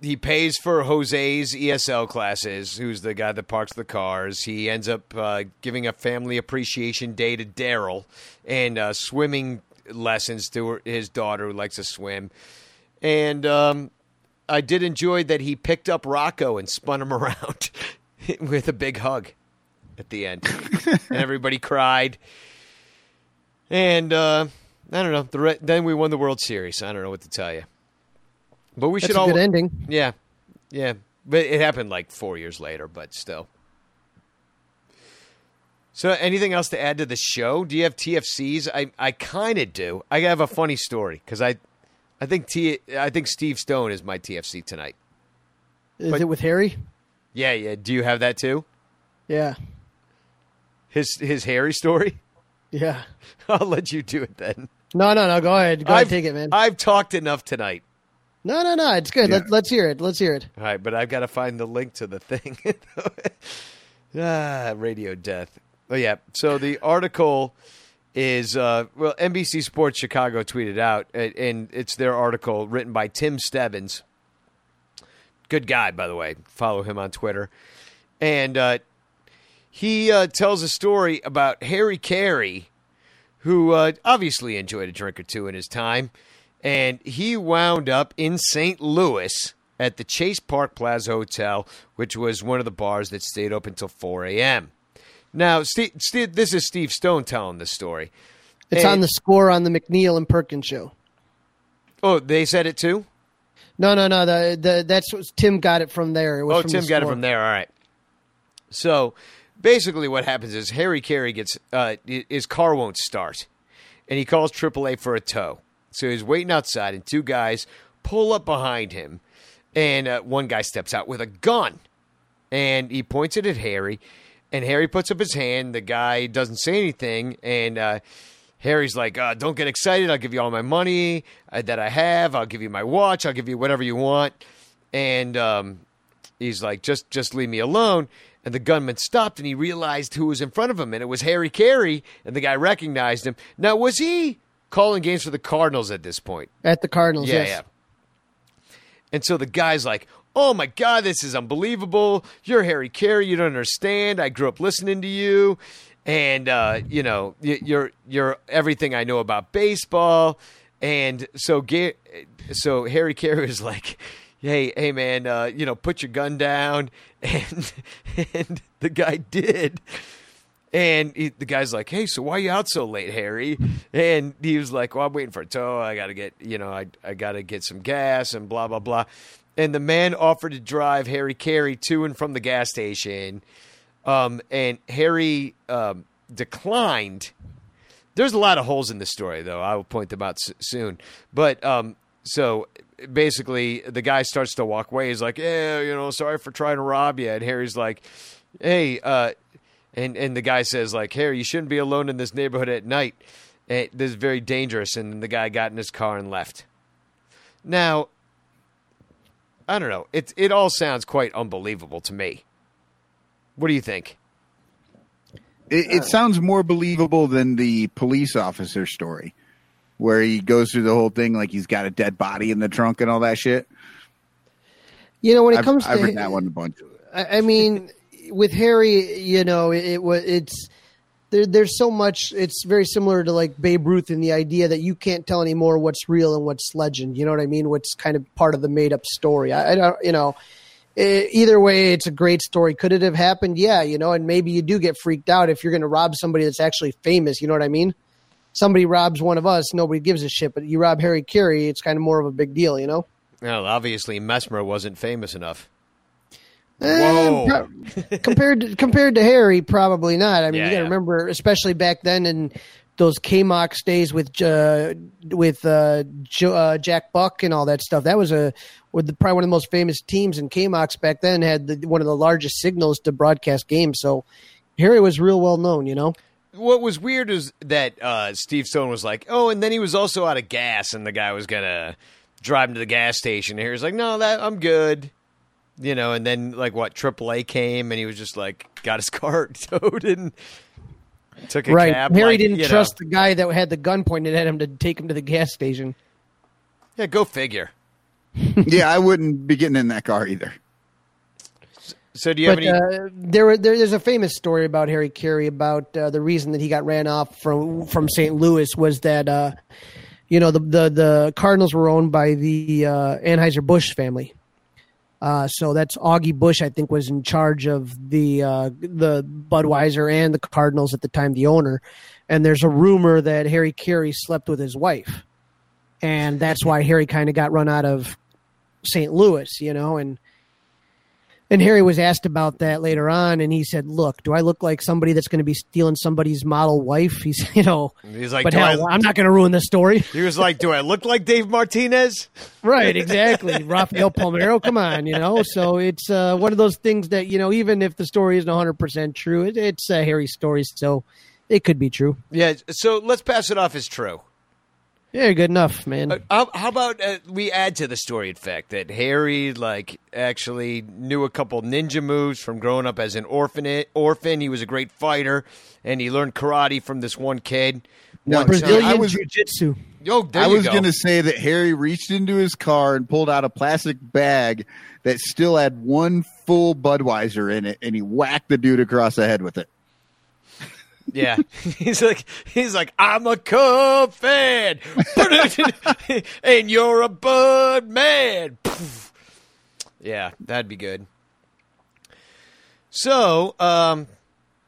he pays for Jose's ESL classes, who's the guy that parks the cars. He ends up uh, giving a family appreciation day to Daryl and uh, swimming lessons to his daughter who likes to swim. And um, I did enjoy that he picked up Rocco and spun him around with a big hug at the end, and everybody cried. And uh, I don't know. The re- then we won the World Series. I don't know what to tell you. But we That's should a all good ending. Yeah, yeah. But it happened like four years later. But still. So, anything else to add to the show? Do you have TFCs? I I kind of do. I have a funny story because I, I think T I think Steve Stone is my TFC tonight. Is But- it with Harry? Yeah, yeah. Do you have that too? Yeah. His his Harry story. Yeah. I'll let you do it then. No, no, no. Go ahead. Go I've, ahead. Take it, man. I've talked enough tonight. No, no, no. It's good. Yeah. Let, let's hear it. Let's hear it. All right, but I've got to find the link to the thing. ah, radio death. Oh yeah. So the article is uh, well, NBC Sports Chicago tweeted out, and- and it's their article written by Tim Stebbins. Good guy, by the way. Follow him on Twitter, and uh, he uh, tells a story about Harry Caray, who uh, obviously enjoyed a drink or two in his time, and he wound up in St. Louis at the Chase Park Plaza Hotel, which was one of the bars that stayed open until 4 a.m. Now, Steve, Steve, this is Steve Stone telling the story. It's And- on the score on the McNeil and Parkins show. Oh, they said it too. No, no, no. The, the that's what Tim got it from there. It was Oh, Tim got it from there. All right. So basically, what happens is Harry Caray gets uh, his car won't start, and he calls AAA for a tow. So he's waiting outside, and two guys pull up behind him, and uh, one guy steps out with a gun, and he points it at Harry, and Harry puts up his hand. The guy doesn't say anything, and. Uh, Harry's like, uh, don't get excited. I'll give you all my money uh, that I have. I'll give you my watch. I'll give you whatever you want. And um, he's like, just just leave me alone. And the gunman stopped and he realized who was in front of him, and it was Harry Caray. And the guy recognized him. Now, was he calling games for the Cardinals at this point. At the Cardinals, Yeah, yes. yeah. And so the guy's like, "Oh my god, this is unbelievable! You're Harry Caray. You don't understand. I grew up listening to you, and uh, you know, you're you're everything I know about baseball." And so, so Harry Caray was like, "Hey, hey, man, uh, you know, put your gun down," and and the guy did. And he, the guy's like, "Hey, so why you out so late, Harry?" And he was like, "Well, I'm waiting for a tow. I got to get, you know, I I got to get some gas and blah blah blah." And the man offered to drive Harry Caray to and from the gas station, um, and Harry um, declined. There's a lot of holes in the story, though. I will point them out s- soon. But um, so basically, the guy starts to walk away. He's like, "Yeah, you know, sorry for trying to rob you." And Harry's like, "Hey," uh, and and the guy says like, "Harry, you shouldn't be alone in this neighborhood at night. Eh, This is very dangerous." And the guy got in his car and left. Now, I don't know. It it all sounds quite unbelievable to me. What do you think? It, it sounds more believable than the police officer story, where he goes through the whole thing like he's got a dead body in the trunk and all that shit. You know, when it I've, comes I've to read that one a bunch. I I mean, with Harry, you know, it, it was it's there. There's so much. It's very similar to like Babe Ruth in the idea that you can't tell anymore what's real and what's legend. You know what I mean? What's kind of part of the made up story. I, I don't. You know, either way, it's a great story. Could it have happened? Yeah, you know, and maybe you do get freaked out if you're going to rob somebody that's actually famous. You know what I mean? Somebody robs one of us, nobody gives a shit. But you rob Harry Caray, it's kind of more of a big deal. You know? Well, obviously Mesmer wasn't famous enough. Eh, Whoa. compared to, compared to Harry, probably not. I mean, Yeah, you got to yeah. remember, especially back then in those KMOX days with uh, with uh, jo- uh, Jack Buck and all that stuff. That was a with the, probably one of the most famous teams in KMOX back then. Had the, one of the largest signals to broadcast games. So Harry was real well known. You know. What was weird is that uh, Steve Stone was like, "Oh," and then he was also out of gas, and the guy was gonna drive him to the gas station. And he was like, "No, that I'm good," you know. And then like what AAA came, and he was just like got his car towed and took a right. cab. Harry like, didn't you know. trust the guy that had the gun pointed at him to take him to the gas station. Yeah, go figure. yeah, I wouldn't be getting in that car either. So do you have any? uh, there, were- there, there's a famous story about Harry Caray about uh, the reason that he got ran off from from St. Louis was that uh, you know the, the the Cardinals were owned by the uh, Anheuser Busch family. Uh, so that's Augie Busch, I think, was in charge of the uh, the Budweiser and the Cardinals at the time, the owner. And there's a rumor that Harry Caray slept with his wife, and that's why Harry kind of got run out of St. Louis, you know, and and Harry was asked about that later on, and he said, "Look, do I look like somebody that's going to be stealing somebody's model wife?" He's, you know, He's like, but hell, I-" I'm not going to ruin this story. He was like, "Do I look like Dave Martinez?" right, exactly. Rafael Palmeiro, come on, you know. So it's uh, one of those things that you know, even if the story isn't 100 percent true, it, it's a Harry story, so it could be true. Yeah. So let's pass it off as true. Yeah, good enough, man. Uh, how, how about uh, we add to the story, in fact, that Harry like actually knew a couple ninja moves from growing up as an orphan. Orphan, he was a great fighter, and he learned karate from this one kid. No, One Brazilian I was- jiu-jitsu. Yo, there I you was go. going to say that Harry reached into his car and pulled out a plastic bag that still had one full Budweiser in it, and he whacked the dude across the head with it. Yeah, he's like he's like I'm a Cub fan, and you're a Bud man. Yeah, that'd be good. So, um,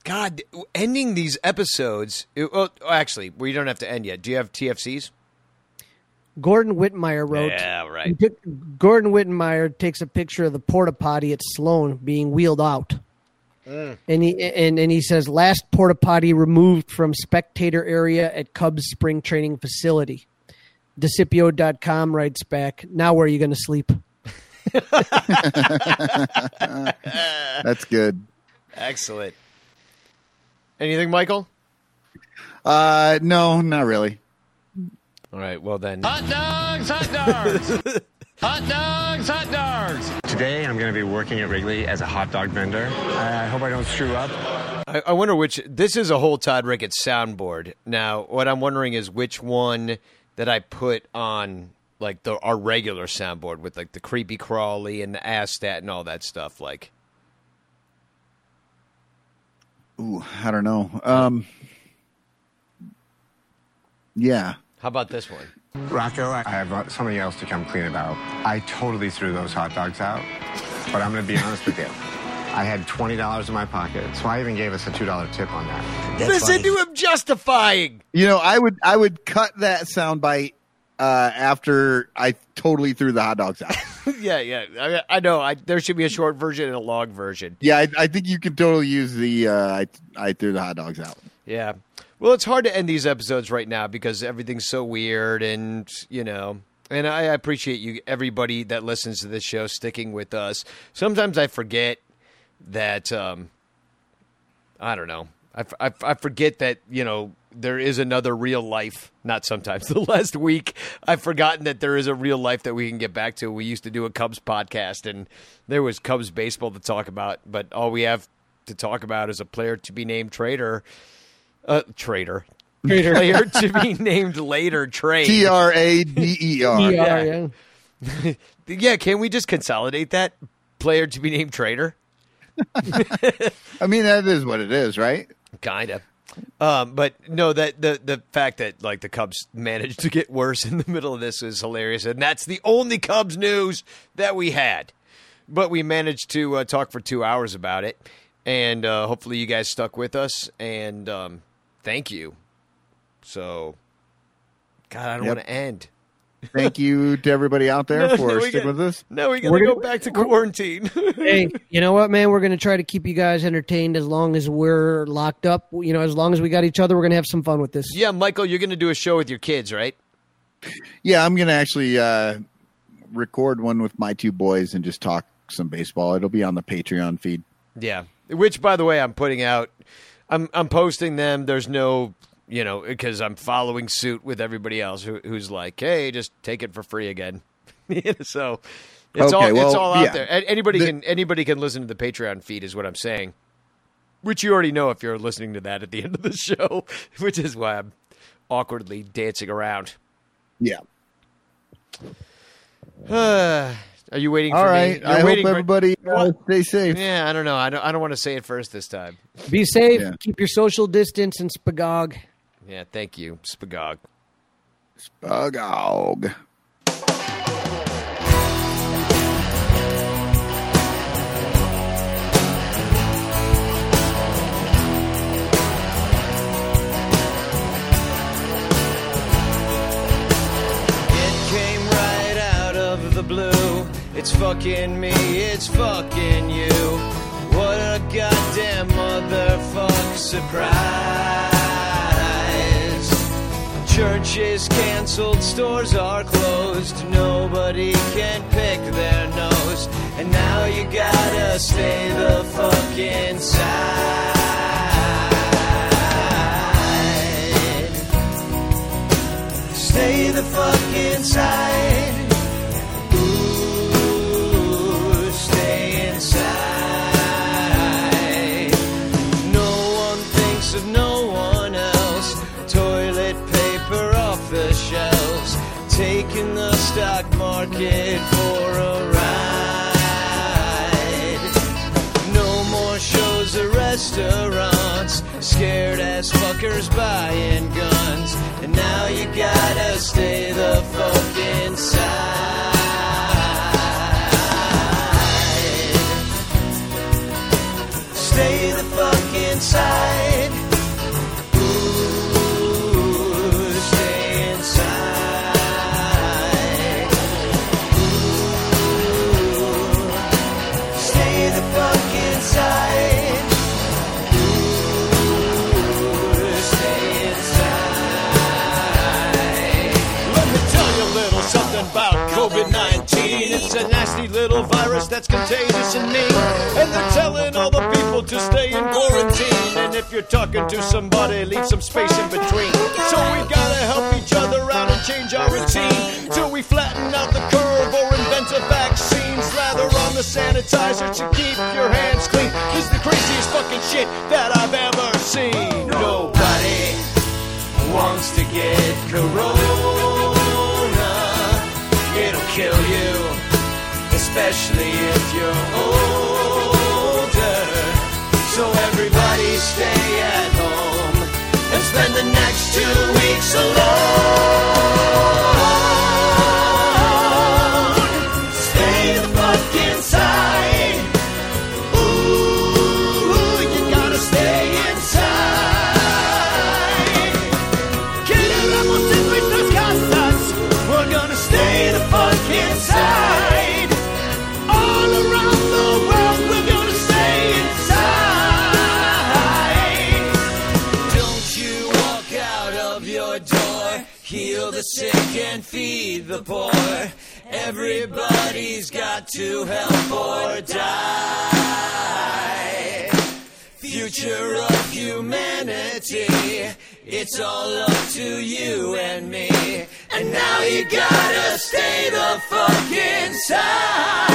God, ending these episodes. it- well, actually, we don't have to end yet. Do you have TFCs? Gordon Whitmire wrote. Yeah, right. Gordon Whitmire takes a picture of the porta potty at Sloan being wheeled out. Mm. And he and, and he says last porta potty removed from spectator area at Cubs spring training facility. Decipio.com writes back, now where are you going to sleep? That's good. Excellent. Anything, Michael? Uh, no, not really. All right. Well then. Hot dogs, hot dogs. hot dogs, hot dogs. Today, I'm going to be working at Wrigley as a hot dog vendor. I hope I don't screw up. I, I wonder which. This is a whole Todd Ricketts soundboard. Now, what I'm wondering is which one that I put on like the our regular soundboard with like the creepy crawly and the asstat and all that stuff. Like, Ooh, I don't know. Um, yeah. how about this one? Rocco, I have uh, something else to come clean about. I totally threw those hot dogs out, but I'm going to be honest with you. I had $20 in my pocket, so I even gave us a $2 tip on that. Listen to him justifying. You know, I would I would cut that sound bite uh, after I totally threw the hot dogs out. yeah, yeah. I, I know. I, there should be a short version and a long version. yeah, I, I think you could totally use the uh, I I threw the hot dogs out. Yeah. Well, it's hard to end these episodes right now because everything's so weird, and you know. And I appreciate you, everybody that listens to this show, sticking with us. Sometimes I forget that. Um, I don't know. I forget that you know there is another real life. Not sometimes. The last week, I've forgotten that there is a real life that we can get back to. We used to do a Cubs podcast, and there was Cubs baseball to talk about, but all we have to talk about is a player to be named trader, uh, traitor. Trader. player to be named later trade. T R A D E R. Yeah, yeah. yeah, can we just consolidate that player to be named traitor? I mean, that is what it is, right? Kinda. Um, but no, that the the fact that like the Cubs managed to get worse in the middle of this is hilarious, and that's the only Cubs news that we had. But we managed to uh, talk for two hours about it, and uh, hopefully you guys stuck with us. And um, thank you. So, God, I don't Yep. want to end. Thank you to everybody out there No, for no, sticking with us. Now we got to We're go gonna- back to quarantine. hey, you know what, man? We're going to try to keep you guys entertained as long as we're locked up. You know, as long as we got each other, we're going to have some fun with this. yeah, Michael, you're going to do a show with your kids, right? Yeah, I'm gonna actually uh, record one with my two boys and just talk some baseball. It'll be on the Patreon feed. Yeah. Which, by the way, I'm putting out. I'm I'm posting them. There's no, you know, because I'm following suit with everybody else who, who's like, hey, just take it for free again. so it's all Okay, it's all out yeah. there. Anybody The- can anybody can listen to the Patreon feed, is what I'm saying. Which you already know if you're listening to that at the end of the show. Which is why I'm awkwardly dancing around. Yeah. Ah. Are you waiting All for right. me? I hope waiting for- everybody uh, stay safe. Yeah, I don't know. I don't. I don't want to say it first this time. Be safe. Yeah. Keep your social distance and spagog. Yeah, thank you, Spagog. Spagog. It's fucking me, it's fucking you. What a goddamn motherfuck surprise. Church is canceled, stores are closed. Nobody can pick their nose. And now you gotta stay the fuck inside. Stay the fuck inside. For a ride. No more shows or restaurants. Scared ass fuckers buying guns. And now you gotta stay the fuck inside. Stay the fuck inside. Little virus that's contagious and mean. And they're telling all the people to stay in quarantine. And if you're talking to somebody, leave some space in between. So we gotta help each other out and change our routine. Till we flatten out the curve or invent a vaccine. Slather on the sanitizer to keep your hands clean. This is the craziest fucking shit that I've ever seen. Nobody wants to get corona. It'll kill you, especially if you're older. So everybody stay at home and spend the next two weeks alone. Feed the poor. Everybody's got to help or die. Future of humanity. It's all up to you and me. And now you gotta stay the fuck inside.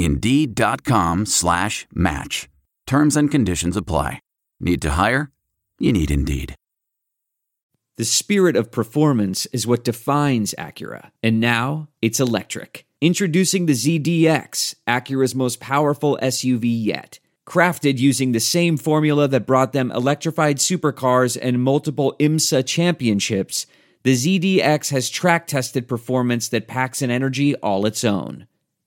Indeed.com slash match. Terms and conditions apply. Need to hire? You need Indeed. The spirit of performance is what defines Acura. And now it's electric. Introducing the ZDX, Acura's most powerful SUV yet. Crafted using the same formula that brought them electrified supercars and multiple IMSA championships, the ZDX has track tested performance that packs an energy all its own.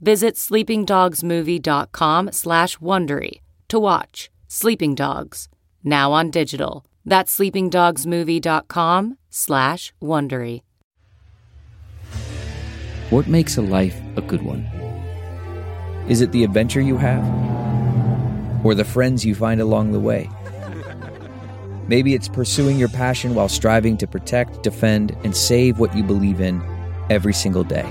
Visit sleepingdogsmovie.com slash Wondery to watch Sleeping Dogs, now on digital. That's sleepingdogsmovie.com slash Wondery. What makes a life a good one? Is it the adventure you have? Or the friends you find along the way? Maybe it's pursuing your passion while striving to protect, defend, and save what you believe in every single day.